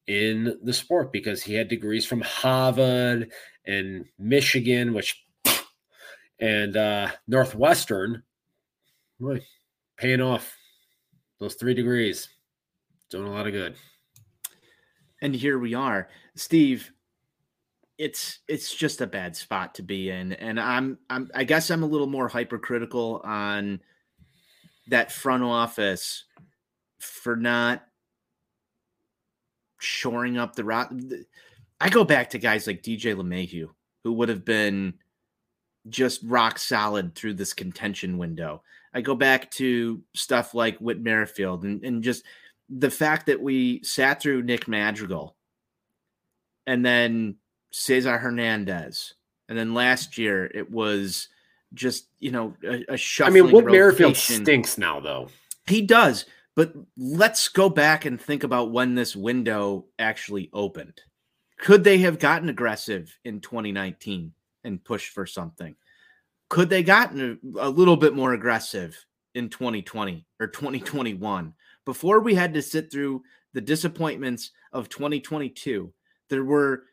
Speaker 2: in the sport because he had degrees from Harvard and Michigan, which and uh, Northwestern, boy, paying off, Those three degrees doing a lot of good.
Speaker 1: And here we are, Steve. It's it's just a bad spot to be in, and I'm I'm I guess I'm a little more hypercritical on that front office for not shoring up the rock. I go back to guys like DJ LeMahieu, who would have been just rock solid through this contention window. I go back to stuff like Whit Merrifield and, and just the fact that we sat through Nick Madrigal and then Cesar Hernandez. And then last year it was just, you know, a shuffling
Speaker 2: I mean, Whit Merrifield stinks now, though.
Speaker 1: He does, but let's go back and think about when this window actually opened. Could they have gotten aggressive in 2019 and pushed for something? Could they gotten a, a little bit more aggressive in 2020 or 2021 before we had to sit through the disappointments of 2022? There were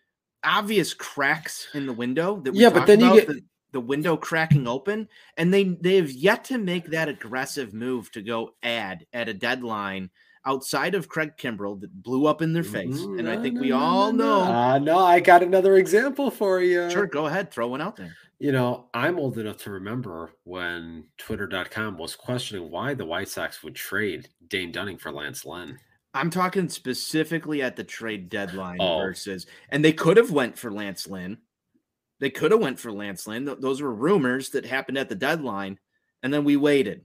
Speaker 1: obvious cracks in the window that we
Speaker 2: Yeah, but then you get-
Speaker 1: the, the window cracking open and they they have yet to make that aggressive move to go add at a deadline outside of Craig Kimbrel that blew up in their face. And I think we all
Speaker 2: no,
Speaker 1: know.
Speaker 2: no. Uh, no, I got another example for you.
Speaker 1: Sure, go ahead, throw one out there.
Speaker 2: You know, I'm old enough to remember when Twitter.com was questioning why the White Sox would trade Dane Dunning for Lance Lynn.
Speaker 1: I'm talking specifically at the trade deadline
Speaker 2: Oh.
Speaker 1: versus, and they could have went for Lance Lynn. They could have went for Lance Lynn. Those were rumors that happened at the deadline, and then we waited.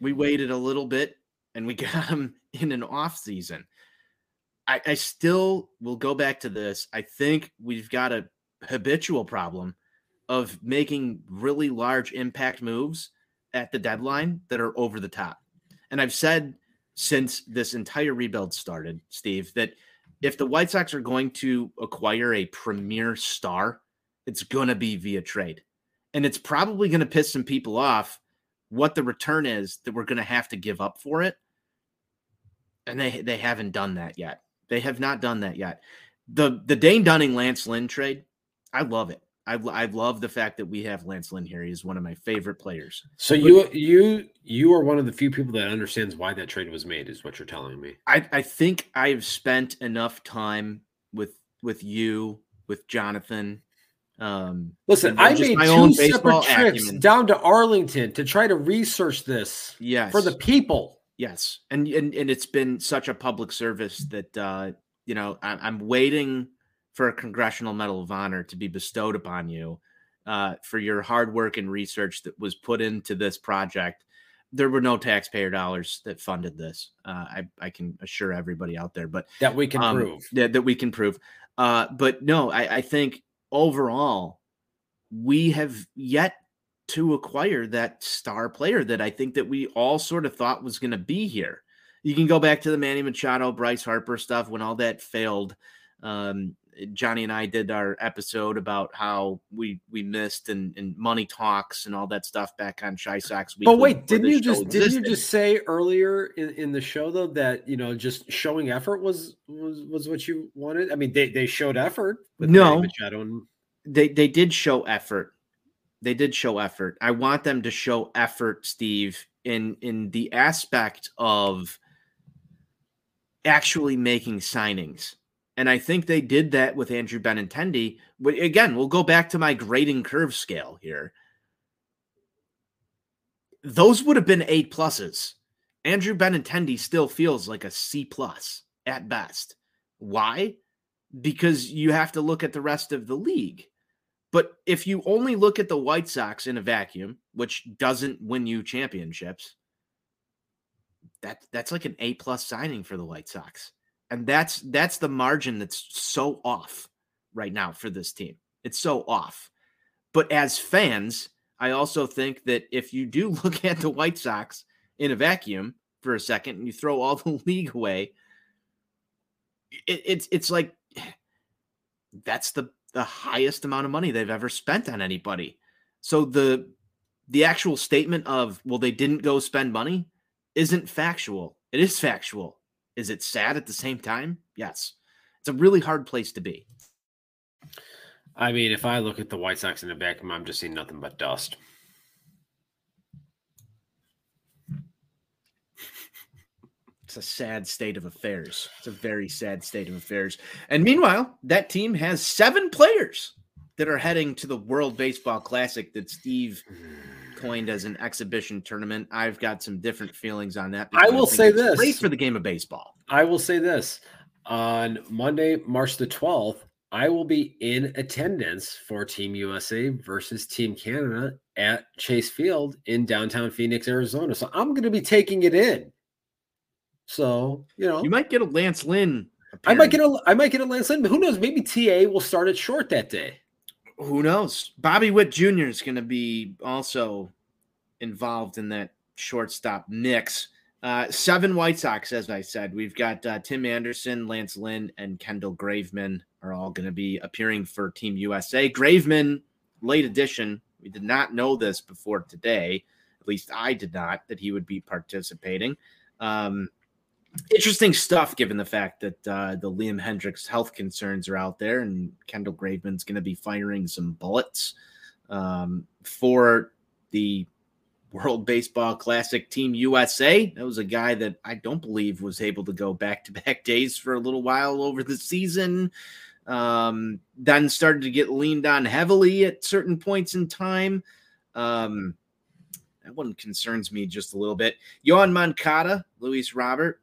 Speaker 1: We waited a little bit, and we <laughs> got him in an off season. I, I still will go back to this. I think we've got a habitual problem of making really large impact moves at the deadline that are over the top. And I've said since this entire rebuild started, Steve, that if the White Sox are going to acquire a premier star, it's going to be via trade. And it's probably going to piss some people off what the return is that we're going to have to give up for it. And they they haven't done that yet. They have not done that yet. The the Dane Dunning Lance Lynn trade, I love it. I, I love the fact that we have Lance Lynn here. He's one of my favorite players.
Speaker 2: So you you you are one of the few people that understands why that trade was made, is what you're telling me.
Speaker 1: I, I think I've spent enough time with with you, with Jonathan. Um,
Speaker 2: Listen, I made
Speaker 1: my
Speaker 2: two
Speaker 1: own
Speaker 2: separate trips
Speaker 1: acumen.
Speaker 2: down to Arlington to try to research this
Speaker 1: Yes,
Speaker 2: for the people.
Speaker 1: yes, and and and it's been such a public service that uh, you know I, I'm waiting for a Congressional Medal of Honor to be bestowed upon you uh, for your hard work and research that was put into this project. There were no taxpayer dollars that funded this. Uh, I I can assure everybody out there, but
Speaker 2: That we can
Speaker 1: um,
Speaker 2: prove.
Speaker 1: that, that we can prove. Uh, but no, I, I think overall we have yet to acquire that star player that I think that we all sort of thought was going to be here. You can go back to the Manny Machado, Bryce Harper stuff when all that failed. Um, Johnny and I did our episode about how we we missed and, and money talks and all that stuff back on Shy Sox.
Speaker 2: But wait, didn't you just didn't you just say earlier in, in the show though that you know just showing effort was was was what you wanted? I mean, they they showed effort with
Speaker 1: No.
Speaker 2: And
Speaker 1: they they did show effort. They did show effort. I want them to show effort, Steve, in in the aspect of actually making signings. And I think they did that with Andrew Benintendi. But again, we'll go back to my grading curve scale here. Those would have been eight pluses. Andrew Benintendi still feels like a C plus at best. Why? Because you have to look at the rest of the league. But if you only look at the White Sox in a vacuum, which doesn't win you championships, that that's like an A plus signing for the White Sox. And that's that's the margin that's so off right now for this team. It's so off. But as fans, I also think that if you do <laughs> look at the White Sox in a vacuum for a second and you throw all <laughs> the league away, it, it's it's like <sighs> that's the the highest amount of money they've ever spent on anybody. So the the actual statement of well they didn't go spend money isn't factual. It is factual. Is it sad at the same time? Yes. It's a really hard place to be.
Speaker 2: I mean, if I look at the White Sox in the vacuum, I'm just seeing nothing but dust.
Speaker 1: it's a sad state of affairs. It's a very sad state of affairs. And meanwhile, that team has seven players that are heading to the World Baseball Classic that Steve hmm. Coined as an exhibition tournament. I've got some different feelings on that.
Speaker 2: I will
Speaker 1: think
Speaker 2: say this.
Speaker 1: great for the game of baseball.
Speaker 2: I will say this on Monday, March the 12th, I will be in attendance for Team USA versus Team Canada at Chase Field in downtown Phoenix, Arizona. So I'm going to be taking it in. So, you know,
Speaker 1: You might get a Lance Lynn.
Speaker 2: I might get a I might get a Lance Lynn, but who knows? Maybe TA will start at short that day.
Speaker 1: who knows? Bobby Witt Jr. is going to be also involved in that shortstop mix. Uh, seven White Sox, as I said. We've got uh, Tim Anderson, Lance Lynn, and Kendall Graveman are all going to be appearing for Team USA. Graveman, late addition. We did not know this before today. At least I did not, that he would be participating. Um, interesting stuff given the fact that uh, the Liam Hendriks health concerns are out there and Kendall Graveman's going to be firing some bullets um, for the World Baseball Classic Team USA. That was a guy that I don't believe was able to go back to back days for a little while over the season. Um, then started to get leaned on heavily at certain points in time. Um, that one concerns me just a little bit. Yoan Moncada, Luis Robert,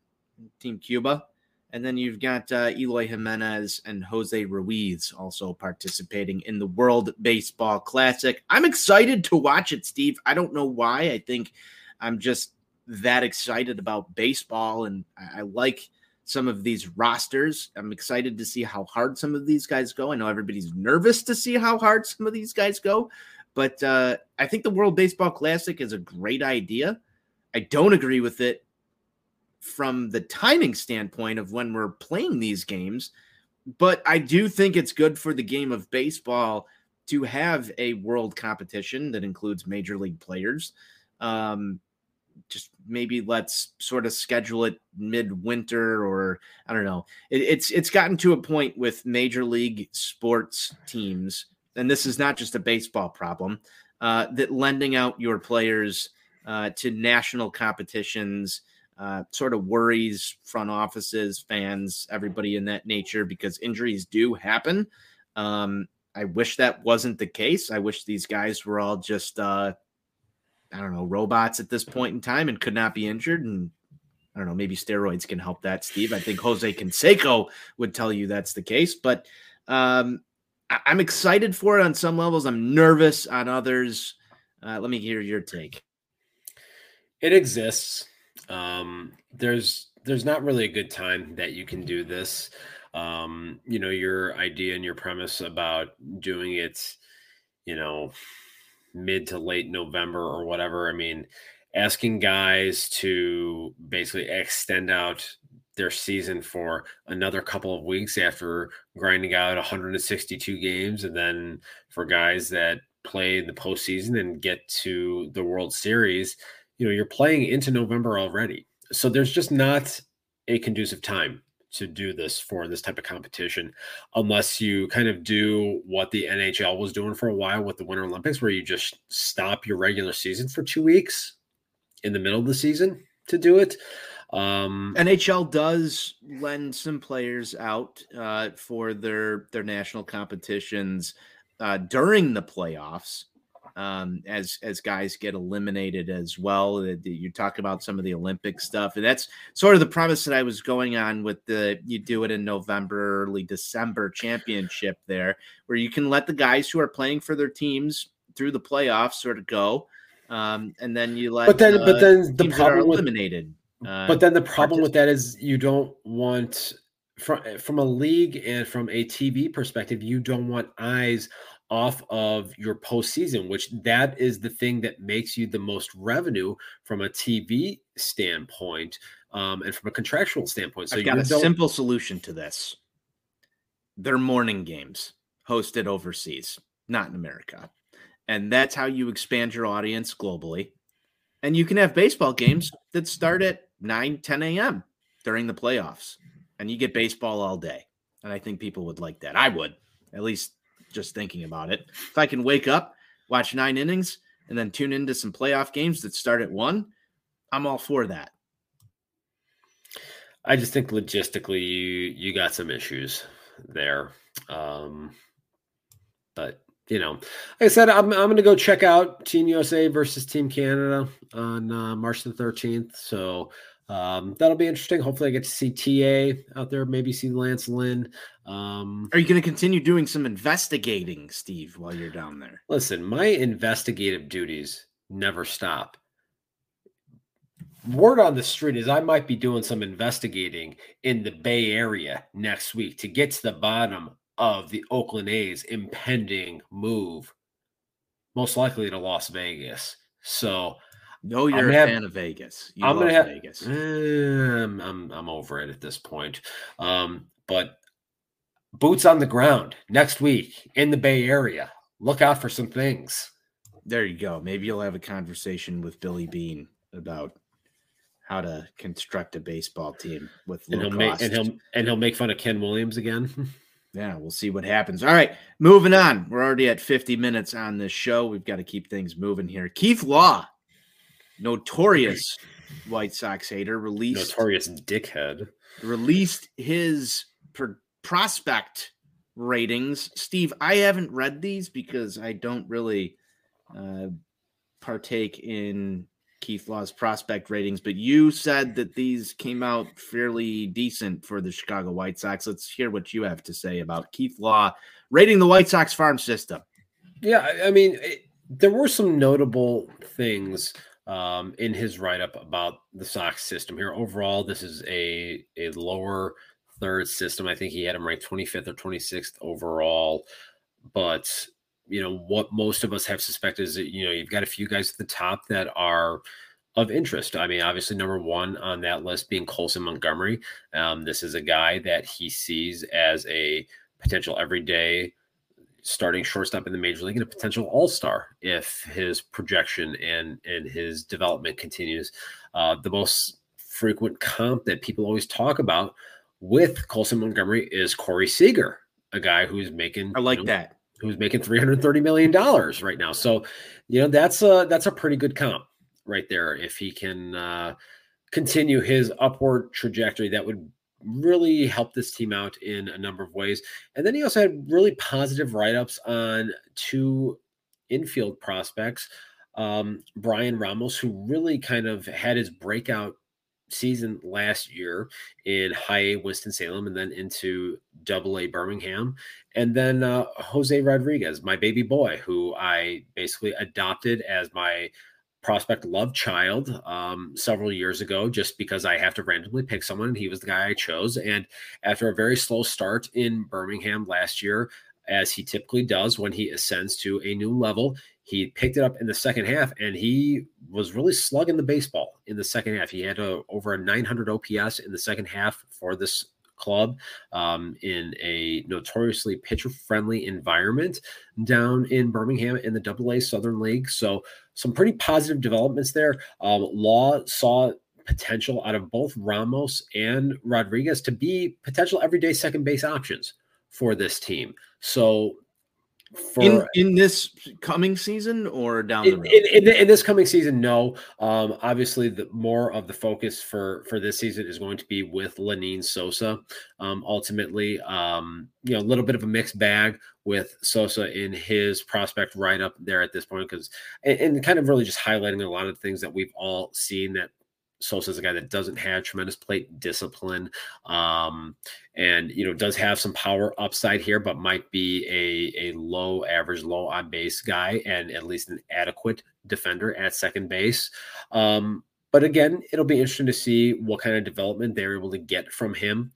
Speaker 1: Team Cuba. And then you've got uh, Eloy Jimenez and Jose Ruiz also participating in the World Baseball Classic. I'm excited to watch it, Steve. I don't know why. I think I'm just that excited about baseball, and I, I like some of these rosters. I'm excited to see how hard some of these guys go. I know everybody's nervous to see how hard some of these guys go, but uh, I think the World Baseball Classic is a great idea. I don't agree with it from the timing standpoint of when we're playing these games, but I do think it's good for the game of baseball to have a world competition that includes major league players. Um, just maybe let's sort of schedule it midwinter or I don't know. It, it's it's gotten to a point with major league sports teams, and this is not just a baseball problem, uh, that lending out your players uh, to national competitions uh, sort of worries front offices, fans, everybody in that nature because injuries do happen. Um, I wish that wasn't the case. I wish these guys were all just, uh, I don't know, robots at this point in time and could not be injured. And I don't know, maybe steroids can help that, Steve. I think Jose Canseco would tell you that's the case. But um, I- I'm excited for it on some levels. I'm nervous on others. Uh, let me hear your take.
Speaker 2: It exists. Um, there's there's not really a good time that you can do this. Um, you know, your idea and your premise about doing it, you know, mid to late November or whatever. I mean, asking guys to basically extend out their season for another couple of weeks after grinding out 162 games, and then for guys that play in the postseason and get to the World Series, you know, you're playing into November already. So there's just not a conducive time to do this for this type of competition unless you kind of do what the NHL was doing for a while with the Winter Olympics, where you just stop your regular season for two weeks in the middle of the season to do it. Um,
Speaker 1: NHL does lend some players out uh, for their their national competitions uh, during the playoffs, um, as as guys get eliminated as well. You talk about some of the Olympic stuff, and that's sort of the premise that I was going on with the you do it in November, early December championship there, where you can let the guys who are playing for their teams through the playoffs sort of go. Um, and then you let
Speaker 2: But then-
Speaker 1: uh,
Speaker 2: but then the problem with-
Speaker 1: eliminated. uh,
Speaker 2: but then the problem with that is you don't want from from a league and from a TV perspective, you don't want eyes off of your postseason, which that is the thing that makes you the most revenue from a TV standpoint um, and from a contractual standpoint. So
Speaker 1: I've got a
Speaker 2: don't-
Speaker 1: simple solution to this. They're morning games hosted overseas, not in America. And that's how you expand your audience globally. And you can have baseball games that start at 9, 10 a.m. during the playoffs. And you get baseball all day. And I think people would like that. I would, at least just thinking about it. If I can wake up, watch nine innings, and then tune into some playoff games that start at one, I'm all for that.
Speaker 2: I just think logistically you you got some issues there. Um, but you know, like I said, I'm I'm going to go check out Team USA versus Team Canada on uh, March the 13th. So um, that'll be interesting. Hopefully, I get to see TA out there. Maybe see Lance Lynn. Um,
Speaker 1: Are you going to continue doing some investigating, Steve, while you're down there?
Speaker 2: listen, my investigative duties never stop. Word on the street is I might be doing some investigating in the Bay Area next week to get to the bottom of the Oakland A's impending move, most likely to Las Vegas. So
Speaker 1: No, you're a
Speaker 2: gonna have-
Speaker 1: fan of Vegas. You
Speaker 2: I'm
Speaker 1: love
Speaker 2: gonna have
Speaker 1: Vegas.
Speaker 2: Um, I'm I'm over it at this point. Um, but boots on the ground next week in the Bay Area. Look out for some things.
Speaker 1: There you go. Maybe you'll have a conversation with Billy Beane about how to construct a baseball team with
Speaker 2: And he'll make
Speaker 1: cost.
Speaker 2: and he'll and he'll make fun of Ken Williams again. <laughs>
Speaker 1: Yeah, we'll see what happens. All right, moving on. We're already at 50 minutes on this show. We've got to keep things moving here. Keith Law, notorious White Sox hater, released
Speaker 2: Notorious dickhead.
Speaker 1: released his per- prospect ratings. Steve, I haven't read these because I don't really uh, partake in Keith Law's prospect ratings, but you said that these came out fairly decent for the Chicago White Sox. Let's hear what you have to say about Keith Law rating the White Sox farm system.
Speaker 2: Yeah, I- I mean, it, there were some notable things um, in his write up about the Sox system here. Overall, this is a a lower third system. I think he had him ranked 25th or 26th overall. But you know what most of us have suspected is that you know you've got a few guys at the top that are of interest. I mean, obviously, number one on that list being Colson Montgomery. Um, this is a guy that he sees as a potential everyday starting shortstop in the major league and a potential all-star if his projection and and his development continues. Uh, the most frequent comp that people always talk about with Colson Montgomery is Corey Seager, a guy who's making
Speaker 1: I like
Speaker 2: you know,
Speaker 1: that.
Speaker 2: who's making 330 million dollars right now. So, you know, that's a that's a pretty good comp right there. If he can uh, continue his upward trajectory, that would really helped this team out in a number of ways. And then he also had really positive write-ups on two infield prospects. Um, Bryan Ramos, who really kind of had his breakout season last year in high A Winston-Salem and then into double A Birmingham. And then uh, Jose Rodriguez, my baby boy, who I basically adopted as my prospect love child um, several years ago, just because I have to randomly pick someone. And he was the guy I chose. And after a very slow start in Birmingham last year, as he typically does when he ascends to a new level, he picked it up in the second half and he was really slugging the baseball in the second half. He had a, over a 900 OPS in the second half for this club um, in a notoriously pitcher friendly environment down in Birmingham in the Double A Southern League. So, some pretty positive developments there. Um, Law saw potential out of both Ramos and Rodriguez to be potential everyday second base options for this team. So, for
Speaker 1: in in this coming season or down the road?
Speaker 2: in, in, in this coming season, no. Um, obviously, the more of the focus for for this season is going to be with Lenyn Sosa. Um, ultimately, um, you know, a little bit of a mixed bag with Sosa in his prospect write up there at this point, because and, and kind of really just highlighting a lot of things that we've all seen that Sosa is a guy that doesn't have tremendous plate discipline, um, and you know does have some power upside here, but might be a a low average, low on base guy, and at least an adequate defender at second base. Um, but again, it'll be interesting to see what kind of development they're able to get from him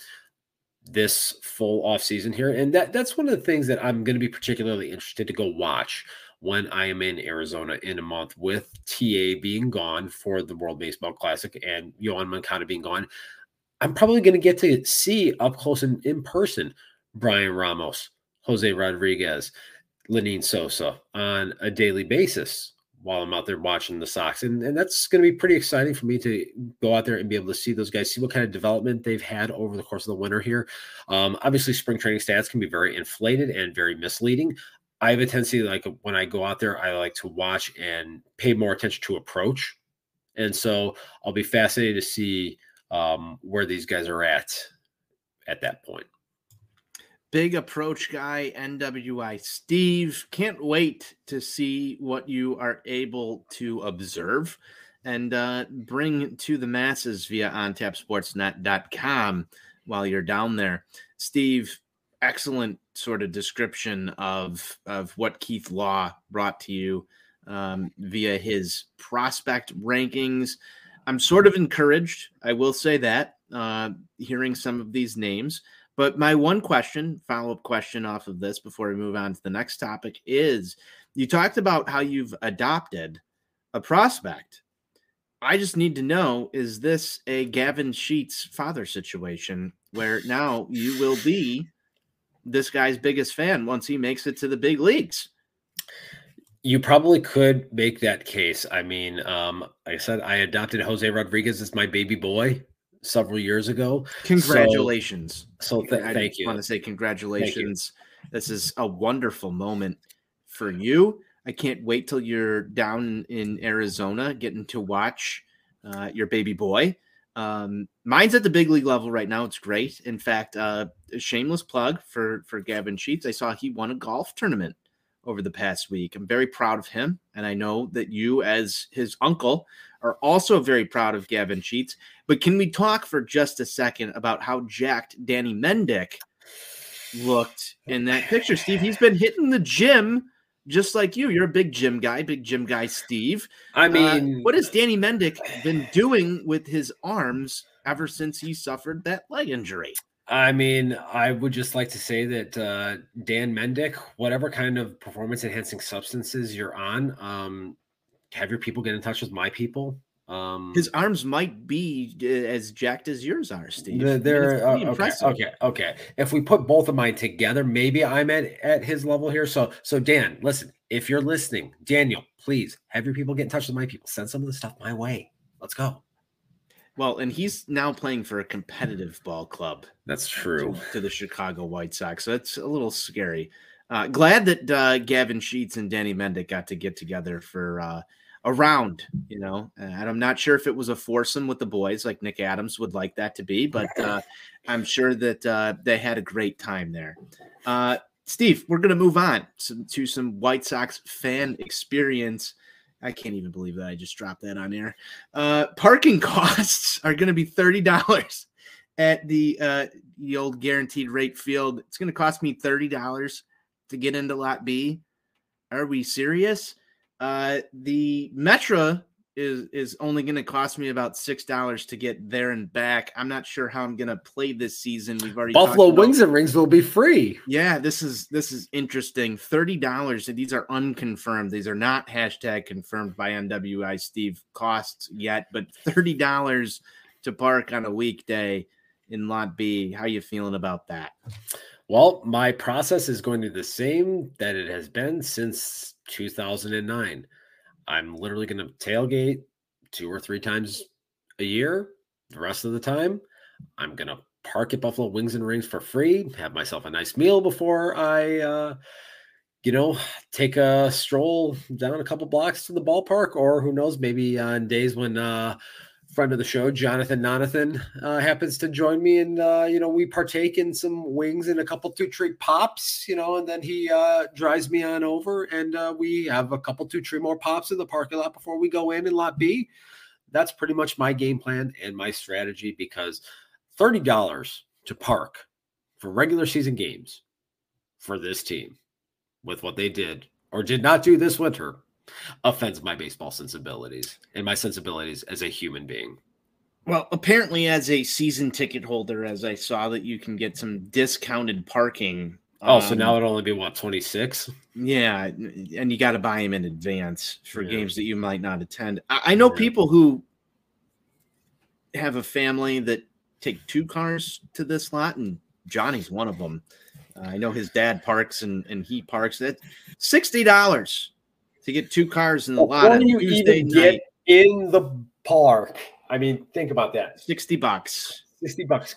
Speaker 2: this full off season here, and that that's one of the things that I'm going to be particularly interested to go watch when I am in Arizona in a month with TA being gone for the World Baseball Classic and Yoan Moncada being gone. I'm probably going to get to see up close and in person Bryan Ramos, Jose Rodriguez, Lenyn Sosa on a daily basis while I'm out there watching the Sox. And, and that's going to be pretty exciting for me to go out there and be able to see those guys, see what kind of development they've had over the course of the winter here. Um, obviously, spring training stats can be very inflated and very misleading. I have a tendency, like when I go out there, I like to watch and pay more attention to approach. And so I'll be fascinated to see um, where these guys are at at that point.
Speaker 1: Big approach guy, NWI Steve. Can't wait to see what you are able to observe and uh, bring to the masses via ontapsportsnet.com while you're down there. Steve, excellent sort of description of of what Keith Law brought to you um, via his prospect rankings. I'm sort of encouraged, I will say that, uh, hearing some of these names. But my one question, follow up question off of this before we move on to the next topic is you talked about how you've adopted a prospect. I just need to know is this a Gavin Sheets father situation where now you will be this guy's biggest fan once he makes it to the big leagues?
Speaker 2: You probably could make that case. I mean, um, like I said, I adopted Jose Rodriguez as my baby boy several years ago.
Speaker 1: Congratulations.
Speaker 2: So, so th-
Speaker 1: I
Speaker 2: thank you.
Speaker 1: want to say congratulations. This is a wonderful moment for you. I can't wait till you're down in Arizona getting to watch uh, your baby boy. Um, mine's at the big league level right now. It's great. In fact, uh, a shameless plug for for Gavin Sheets. I saw he won a golf tournament over the past week. I'm very proud of him, and I know that you, as his uncle, are also very proud of Gavin Sheets. But can we talk for just a second about how jacked Danny Mendick looked in that picture, Steve? He's been hitting the gym just like you. You're a big gym guy, big gym guy, Steve.
Speaker 2: I
Speaker 1: Uh,
Speaker 2: mean,
Speaker 1: what has Danny Mendick been doing with his arms ever since he suffered that leg injury?
Speaker 2: I mean, I would just like to say that uh, Dan Mendick, whatever kind of performance enhancing substances you're on, um, have your people get in touch with my people. Um,
Speaker 1: His arms might be uh, as jacked as yours are, Steve.
Speaker 2: the-
Speaker 1: I mean,
Speaker 2: they're
Speaker 1: it's
Speaker 2: uh, okay,
Speaker 1: impressive.
Speaker 2: okay, okay. If we put both of mine together, maybe I'm at at his level here. So, so Dan, listen, if you're listening, Daniel, please have your people get in touch with my people. Send some of the stuff my way. Let's go.
Speaker 1: Well, and he's now playing for a competitive ball club
Speaker 2: That's true.
Speaker 1: to the Chicago White Sox. So it's a little scary. Uh, glad that uh, Gavin Sheets and Danny Mendick got to get together for uh, a round, you know. And I'm not sure if it was a foursome with the boys like Nick Adams would like that to be, but uh, I'm sure that uh, they had a great time there. Uh, Steve, we're going to move on some, to some White Sox fan experience. I can't even believe that I just dropped that on air. Uh, parking <laughs> costs are going to be thirty dollars at the uh, the old guaranteed rate field. It's going to cost me thirty dollars to get into Lot B. Are we serious? Uh, the Metra is is only going to cost me about six dollars to get there and back. I'm not sure how I'm going to play this season. We've already
Speaker 2: Buffalo Wings and Rings will be free.
Speaker 1: yeah, this is this is interesting. Thirty dollars. These are unconfirmed. These are not hashtag confirmed by NWI Steve costs yet, but thirty dollars to park on a weekday in Lot B. How you feeling about that?
Speaker 2: Well, my process is going to be the same that it has been since 2009. I'm literally going to tailgate two or three times a year. The rest of the time, I'm going to park at Buffalo Wings and Rings for free, have myself a nice meal before I, uh, you know, take a stroll down a couple blocks to the ballpark, or who knows, maybe on days when, uh, friend of the show, Jonathan Nonathan, uh, happens to join me, and uh, you know we partake in some wings and a couple two treat pops, you know, and then he uh, drives me on over, and uh, we have a couple two treat more pops in the parking lot before we go in in lot B. That's pretty much my game plan and my strategy because thirty dollars to park for regular season games for this team with what they did or did not do this winter offends my baseball sensibilities and my sensibilities as a human being.
Speaker 1: Well, apparently, as a season ticket holder, as I saw that you can get some discounted parking.
Speaker 2: Oh, so
Speaker 1: um,
Speaker 2: now it'll only be what twenty six?
Speaker 1: Yeah, and you got to buy them in advance for
Speaker 2: Yeah.
Speaker 1: games that you might not attend. I, I know
Speaker 2: Yeah.
Speaker 1: people who have a family that take two cars to this lot, and Johnny's one of them. Uh, I know his dad parks and, and he parks. That sixty dollars to get two cars in the lot on
Speaker 2: you
Speaker 1: Tuesday
Speaker 2: even
Speaker 1: night.
Speaker 2: get in the park, I mean, think about that.
Speaker 1: Sixty bucks
Speaker 2: Sixty bucks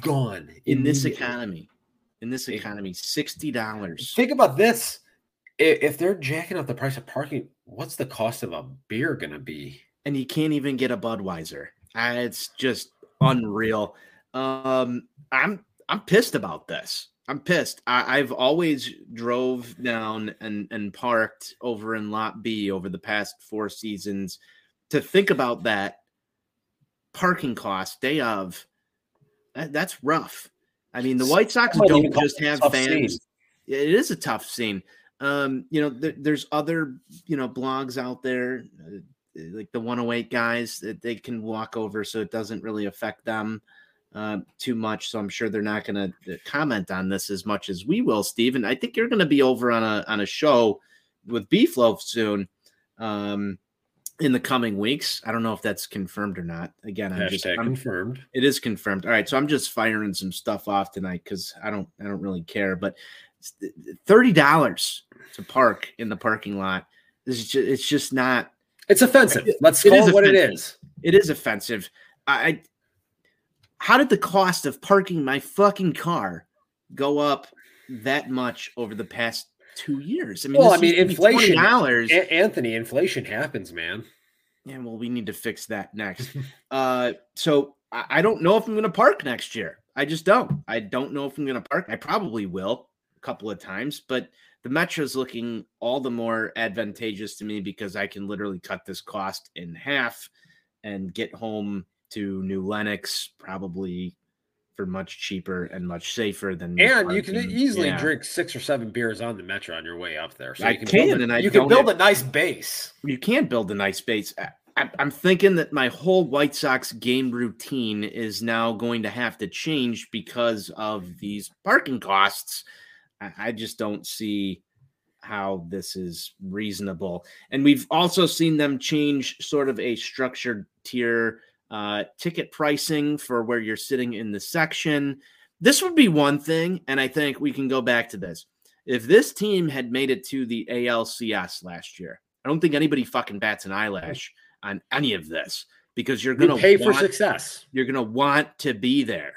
Speaker 2: gone
Speaker 1: in this economy. In this economy, sixty dollars.
Speaker 2: Think about this. If they're jacking up the price of parking, what's the cost of a beer going to be?
Speaker 1: and you can't even get a Budweiser. It's just unreal. Um, I'm I'm pissed about this. I'm pissed. I, I've always drove down and and parked over in Lot B over the past four seasons. To think about that parking cost day of, that, that's rough. I mean, the White Sox don't just
Speaker 5: calls it a
Speaker 1: have fans.
Speaker 5: scene.
Speaker 1: It is a tough scene. Um, you know, th- there's other you know blogs out there, uh, like the 108 guys that they can walk over, so it doesn't really affect them uh, too much. So I'm sure they're not going to comment on this as much as we will, Steve. And I think you're going to be over on a on a show with Beef Loaf soon. Um, in the coming weeks, I don't know if that's confirmed or not. Again, I'm just I'm,
Speaker 2: confirmed.
Speaker 1: it is confirmed. All right, so I'm just firing some stuff off tonight because I don't I don't really care. But thirty dollars to park in the parking lot is just, it's just not.
Speaker 2: It's offensive. Let's
Speaker 1: It
Speaker 2: call it what it
Speaker 1: offensive.
Speaker 2: is.
Speaker 1: It is offensive. I how did the cost of parking my fucking car go up that much over the past two years? I mean,
Speaker 2: Well, I mean,
Speaker 1: used to be
Speaker 2: inflation.
Speaker 1: $20.
Speaker 2: A- Anthony, inflation happens, man.
Speaker 1: Yeah, well, we need to fix that next. <laughs> uh, so I, I don't know if I'm going to park next year. I just don't. I don't know if I'm going to park. I probably will a couple of times, but the Metro is looking all the more advantageous to me because I can literally cut this cost in half and get home to New Lenox probably for much cheaper and much safer than
Speaker 2: And you can easily
Speaker 1: Yeah.
Speaker 2: drink six or seven beers on the metro on your way up there. So
Speaker 1: I
Speaker 2: you can,
Speaker 1: can,
Speaker 2: build, a,
Speaker 1: and I
Speaker 2: you can build
Speaker 1: have-
Speaker 2: a nice base.
Speaker 1: you can build a nice base. I, I'm thinking that my whole White Sox game routine is now going to have to change because of these parking costs. I, I just don't see how this is reasonable. And we've also seen them change sort of a structured tier uh, ticket pricing for where you're sitting in the section. This would be one thing, and I think we can go back to this. If this team had made it to the ALCS last year, I don't think anybody fucking bats an eyelash on any of this because you're going to
Speaker 2: pay for success.
Speaker 1: You're going to want to be there.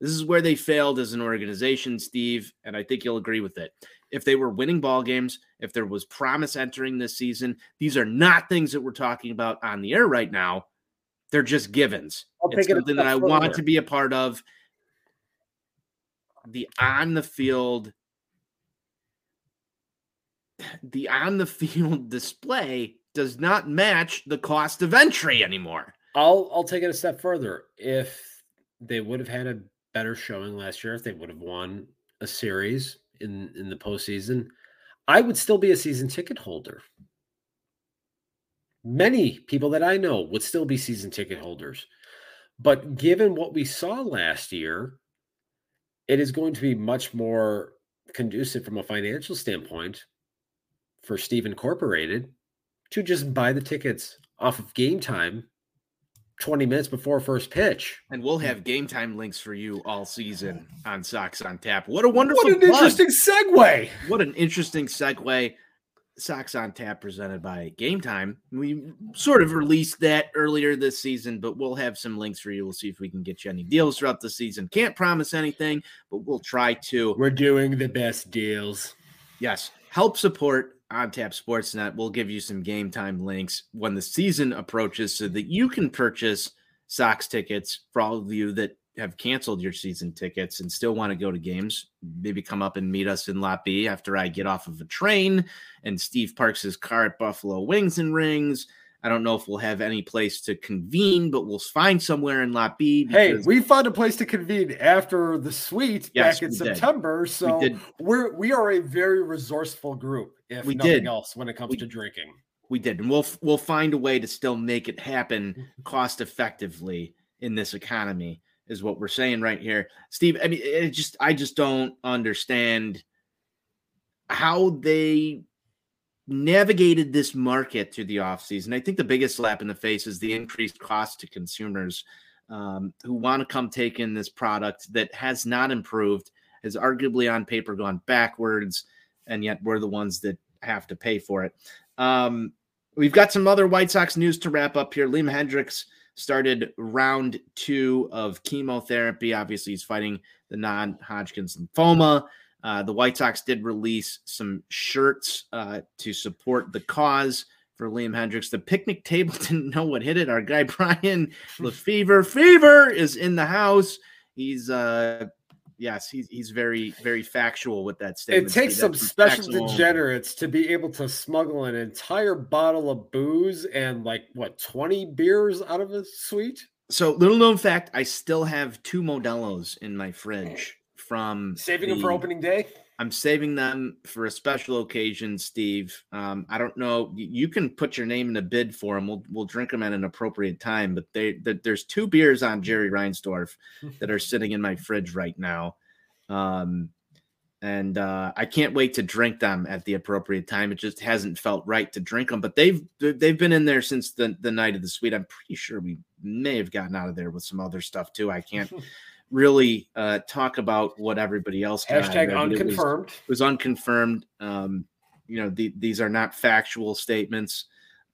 Speaker 1: This is where they failed as an organization, Steve, and I think you'll agree with it. If they were winning ball games, if there was promise entering this season, these are not things that we're talking about on the air right now. They're just givens.
Speaker 2: I'll
Speaker 1: It's
Speaker 2: take it
Speaker 1: something that I
Speaker 2: step
Speaker 1: want to be a part of. The on the field, the on the <laughs> field display does not match the cost of entry anymore.
Speaker 2: I'll I'll take it a step further. If they would have had a better showing last year, if they would have won a series in in the postseason, I would still be a season ticket holder. Many people that I know would still be season ticket holders. But given what we saw last year, it is going to be much more conducive from a financial standpoint for Steve Incorporated to just buy the tickets off of game time 20 minutes before first pitch.
Speaker 1: And we'll hmm. have game time links for you all season on Sox on Tap. What a wonderful
Speaker 2: What an
Speaker 1: plug.
Speaker 2: interesting segue.
Speaker 1: What an interesting segue. Sox on Tap presented by Game Time. We sort of released that earlier this season, but we'll have some links for you. We'll see if we can get you any deals throughout the season. Can't promise anything, but we'll try to.
Speaker 2: We're doing the best deals.
Speaker 1: Yes, help support on Tap Sportsnet. We'll give you some game time links when the season approaches so that you can purchase Sox tickets for all of you that have canceled your season tickets and still want to go to games. Maybe come up and meet us in Lot B after I get off of a train and Steve parks his car at Buffalo Wings and Rings. I don't know if we'll have any place to convene, but we'll find somewhere in Lot B.
Speaker 4: Hey, we found a place to convene after the suite
Speaker 1: Yes,
Speaker 4: back in
Speaker 1: we did.
Speaker 4: September. So
Speaker 1: did.
Speaker 4: we're we are a very resourceful group, if
Speaker 1: We
Speaker 4: nothing
Speaker 1: did.
Speaker 4: else, when it comes
Speaker 1: We-
Speaker 4: to drinking.
Speaker 1: we did, and we'll we'll find a way to still make it happen cost effectively in this economy is what we're saying right here. Steve i mean it just i just don't understand how they navigated this market through the offseason. I think the biggest slap in the face is the increased cost to consumers um, who want to come take in this product that has not improved has arguably on paper gone backwards and yet we're the ones that have to pay for it. Um, we've got some other white sox news to wrap up here. Liam Hendriks started round two of chemotherapy. Obviously, he's fighting the non Hodgkin's lymphoma. Uh, the White Sox did release some shirts uh, to support the cause for Liam Hendriks. The picnic table <laughs> didn't know what hit it. Our guy <laughs> Brian <laughs> Lefevre Fever is in the house. He's uh yes, he's he's very very factual with that statement.
Speaker 4: It takes some special
Speaker 1: factual.
Speaker 4: degenerates to be able to smuggle an entire bottle of booze and like what 20 beers out of a suite.
Speaker 1: So little known fact, I still have two Modelo's in my fridge from
Speaker 4: Saving them for opening day.
Speaker 1: I'm saving them for a special occasion, Steve. Um, I don't know. You can put your name in a bid for them. We'll we'll drink them at an appropriate time. But they th- there's two beers on Jerry Reinsdorf <laughs> that are sitting in my fridge right now, um, and uh, I can't wait to drink them at the appropriate time. It just hasn't felt right to drink them. But they've they've been in there since the the night of the suite. I'm pretty sure we may have gotten out of there with some other stuff too. I can't <laughs> really uh, talk about what everybody else got
Speaker 4: Hashtag
Speaker 1: but it was-
Speaker 4: unconfirmed.
Speaker 1: it was unconfirmed. Um, you know, the, these are not factual statements,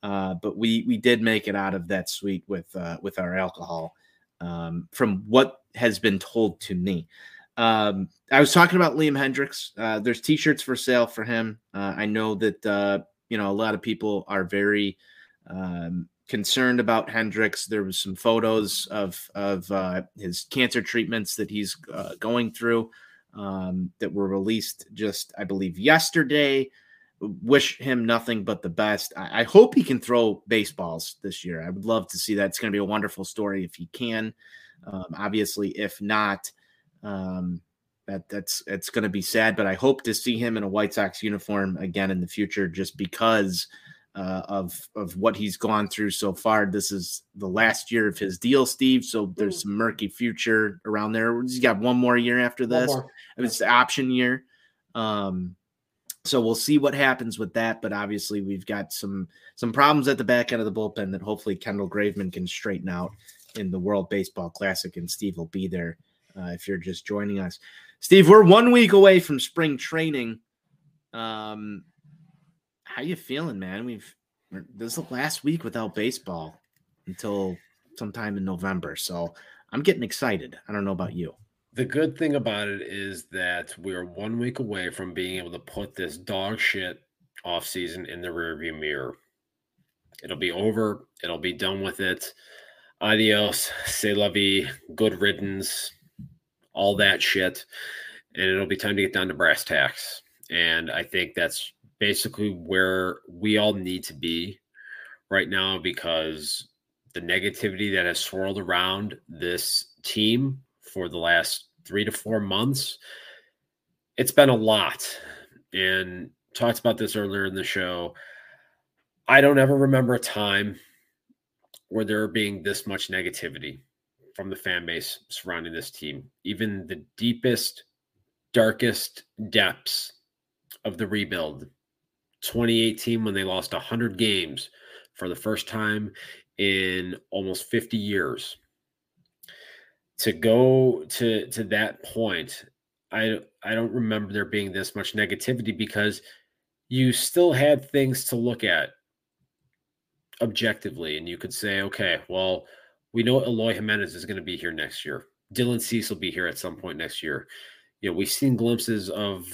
Speaker 1: uh, but we we did make it out of that suite with uh, with our alcohol, um, from what has been told to me. Um, I was talking about Liam Hendriks. Uh, there's T-shirts for sale for him. Uh, I know that uh, you know a lot of people are very um, concerned about Hendriks. There was some photos of of uh, his cancer treatments that he's uh, going through um, that were released just, I believe, yesterday. Wish him nothing but the best. I, I hope he can throw baseballs this year. I would love to see that. It's going to be a wonderful story if he can. Um, obviously, if not, um, that that's it's going to be sad. But I hope to see him in a White Sox uniform again in the future, just because uh, of of what he's gone through so far. This is the last year of his deal, Steve. So there's some murky future around there. He's got one more year after this.
Speaker 4: more.
Speaker 1: It's the option year. Um, so we'll see what happens with that. But obviously, we've got some some problems at the back end of the bullpen that hopefully Kendall Graveman can straighten out in the World Baseball Classic, and Steve will be there uh, if you're just joining us. Steve, we're one week away from spring training. Um, how you feeling, man? We've this is the last week without baseball until sometime in November, so I'm getting excited. I don't know about you.
Speaker 2: The good thing about it is that we're one week away from being able to put this dog shit off season in the rearview mirror. It'll be over. It'll be done with it. Adios, c'est la vie, good riddance, all that shit. And it'll be time to get down to brass tacks. And I think that's basically where we all need to be right now because the negativity that has swirled around this team for the last three to four months, it's been a lot. And talked about this earlier in the show. I don't ever remember a time where there being this much negativity from the fan base surrounding this team. Even the deepest, darkest depths of the rebuild, 2018, when they lost 100 games for the first time in almost 50 years. To go to to that point i i don't remember there being this much negativity because you still had things to look at objectively and you could say okay well we know Eloy Jimenez is going to be here next year. Dylan Cease will be here at some point next year. You know we've seen glimpses of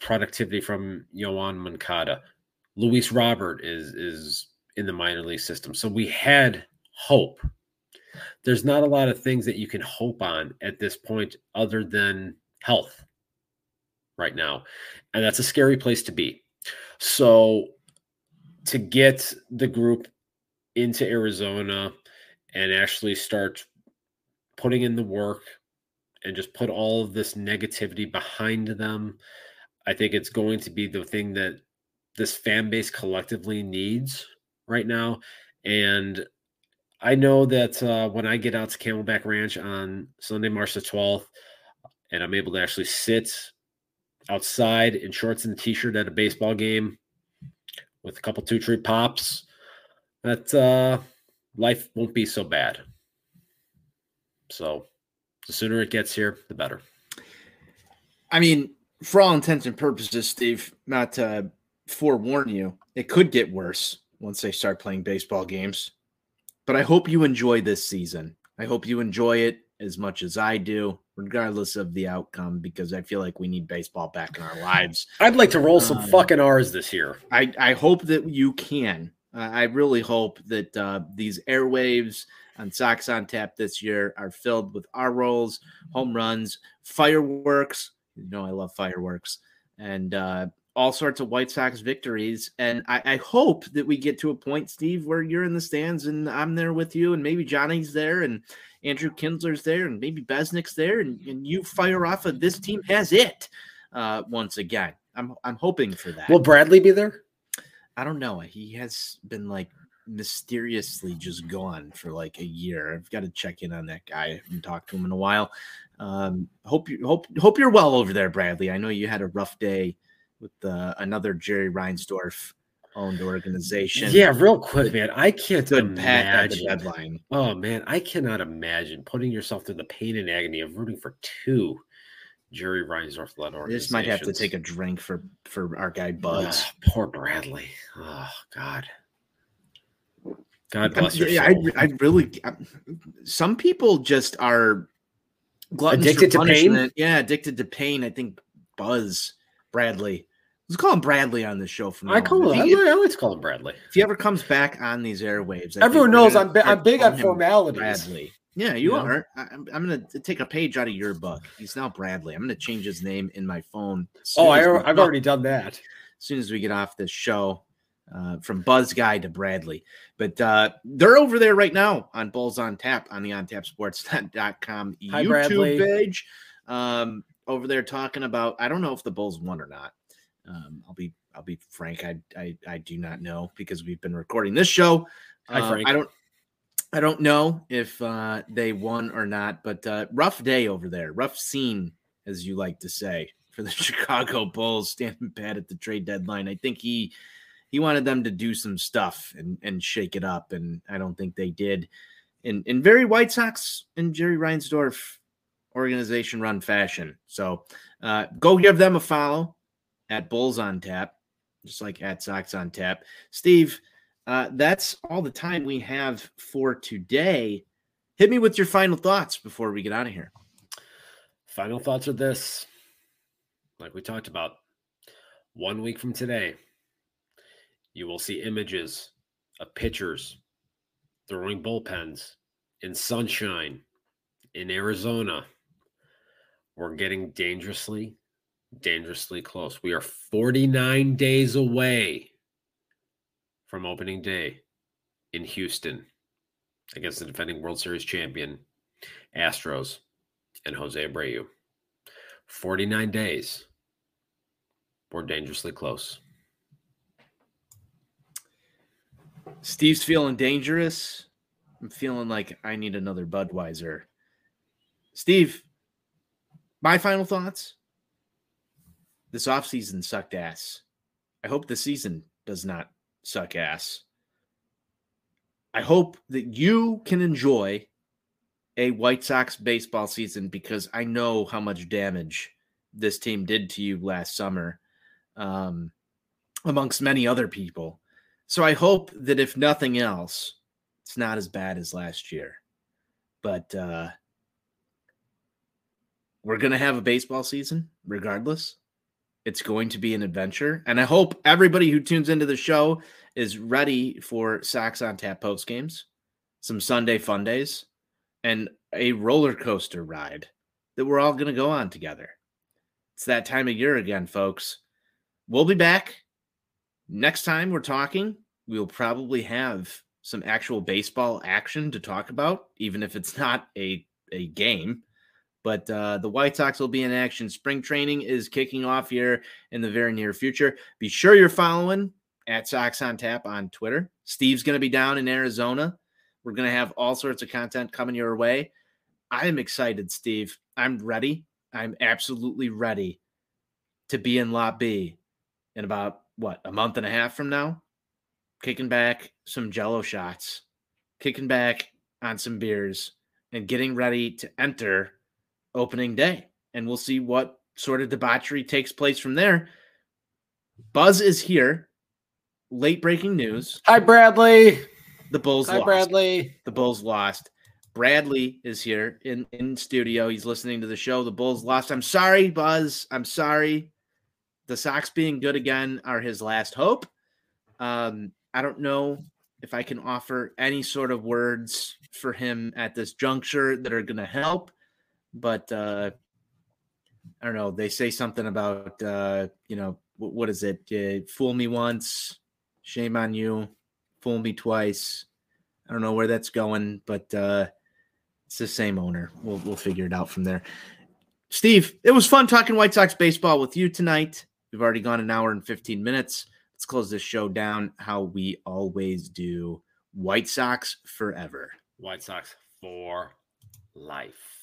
Speaker 2: productivity from Yoan Moncada. Luis Robert is is in the minor league system so we had hope there's not a lot of things that you can hope on at this point other than health right now. And that's a scary place to be. So to get the group into Arizona and actually start putting in the work and just put all of this negativity behind them, I think it's going to be the thing that this fan base collectively needs right now. And I know that uh, when I get out to Camelback Ranch on Sunday, March the 12th, and I'm able to actually sit outside in shorts and a t-shirt at a baseball game with a couple two tree pops, that uh, life won't be so bad. So the sooner it gets here, the better.
Speaker 1: I mean, for all intents and purposes, Steve, not to forewarn you, it could get worse once they start playing baseball games. But I hope you enjoy this season. I hope you enjoy it as much as I do. regardless of the outcome, because I feel like we need baseball back in our lives.
Speaker 2: I'd like to roll some
Speaker 1: Um,
Speaker 2: fucking R's this year.
Speaker 1: I, I hope that you can. Uh, I really hope that uh, these airwaves on Sox on Tap this year are filled with our rolls, home runs, fireworks. You know, I love fireworks and uh, all sorts of White Sox victories. And I, I hope that we get to a point, Steve, where you're in the stands and I'm there with you, and maybe Johnny's there, and Andrew Kinsler's there, and maybe Besnick's there, and, and you fire off of this team has it uh, once again. I'm I'm hoping for that.
Speaker 2: Will Bradley be there?
Speaker 1: I don't know. He has been like mysteriously just gone for like a year. I've got to check in on that guy. I haven't talked to him in a while. Um, hope you hope hope you're well over there, Bradley. I know you had a rough day with uh, another Jerry Reinsdorf owned organization.
Speaker 2: Yeah, real quick, man. I can't
Speaker 1: good
Speaker 2: imagine.
Speaker 1: deadline.
Speaker 2: Oh man, I cannot imagine putting yourself through the pain and agony of rooting for two Jerry Reinsdorf led
Speaker 1: I
Speaker 2: organizations.
Speaker 1: just might have to take a drink for for our guy Buzz.
Speaker 2: Ah, poor Bradley. Oh God. God bless your
Speaker 1: Yeah, I. I really. I- some people just are gluttons
Speaker 2: Addicted to pain?
Speaker 1: Yeah, addicted to pain. I think Buzz Bradley. Let's call him Bradley on this show from now
Speaker 2: I call him.
Speaker 1: he,
Speaker 2: I, to call him Bradley.
Speaker 1: if he ever comes back on these airwaves, I
Speaker 2: Everyone knows I'm
Speaker 1: start
Speaker 2: I'm big on formalities.
Speaker 1: Bradley. Yeah, you
Speaker 2: You know?
Speaker 1: are. I, I'm, I'm going to take a page out of your book. He's now Bradley. I'm going to change his name in my phone.
Speaker 2: Oh, I, I've already done that.
Speaker 1: as soon as we get off this show uh, from Buzz Guy to Bradley. But uh, they're over there right now on Bulls on Tap on the ontapsports.com
Speaker 2: Hi,
Speaker 1: YouTube
Speaker 2: Bradley.
Speaker 1: page. Um, over there talking about, I don't know if the Bulls won or not. Um, I'll be I'll be frank, I, I I do not know because we've been recording this show.
Speaker 2: Hi,
Speaker 1: Uh, I don't I don't know if uh, they won or not, but uh, rough day over there, rough scene, as you like to say, for the <laughs> Chicago Bulls standing pat at the trade deadline. I think he he wanted them to do some stuff and and shake it up, and I don't think they did. In in very White Sox and Jerry Reinsdorf organization run fashion. So uh, go give them a follow at Bulls on Tap, just like at Sox on Tap. Steve, uh, that's all the time we have for today. Hit me with your final thoughts before we get out of here.
Speaker 2: Final thoughts are this. Like we talked about, one week from today, you will see images of pitchers throwing bullpens in sunshine in Arizona. We're getting dangerously, dangerously close. We are 49 days away from opening day in Houston against the defending World Series champion Astros and Jose Abreu. 49 days. We're dangerously close.
Speaker 1: Steve's feeling dangerous. I'm feeling like I need another Budweiser. Steve, my final thoughts. This offseason sucked ass. I hope the season does not suck ass. I hope that you can enjoy a White Sox baseball season because I know how much damage this team did to you last summer, um, amongst many other people. So I hope that if nothing else, it's not as bad as last year. But uh, we're going to have a baseball season regardless. It's going to be an adventure. And I hope everybody who tunes into the show is ready for Sox on Tap post games, some Sunday fun days, and a roller coaster ride that we're all going to go on together. It's that time of year again, folks. We'll be back next time we're talking. We'll probably have some actual baseball action to talk about, even if it's <laughs> not a, a game. But uh, the White Sox will be in action. Spring training is kicking off here in the very near future. Be sure you're following at Sox on Tap on Twitter. Steve's going to be down in Arizona. We're going to have all sorts of content coming your way. I'm excited, Steve. I'm ready. I'm absolutely ready to be in Lot B in about what a month and a half from now, kicking back some jello shots, kicking back on some beers, and getting ready to enter opening day. And we'll see what sort of debauchery takes place from there. Buzz is here. Late breaking news.
Speaker 2: Hi, Bradley.
Speaker 1: The Bulls
Speaker 2: Hi,
Speaker 1: lost.
Speaker 2: Bradley.
Speaker 1: The Bulls lost. Bradley is here in in studio. He's listening to the show. The Bulls lost. I'm sorry, Buzz. I'm sorry. The Sox being good again are his last hope. Um, I don't know if I can offer any sort of words for him at this juncture that are going to help, but uh, I don't know. They say something about uh, you know what, is it? Uh, fool me once, shame on you. Fool me twice. I don't know where that's going, but uh, it's the same owner. We'll we'll figure it out from there. Steve, it was fun talking White Sox baseball with you tonight. We've already gone an hour and 15 minutes. Let's close this show down how we always do. White Sox forever.
Speaker 2: White Sox for life.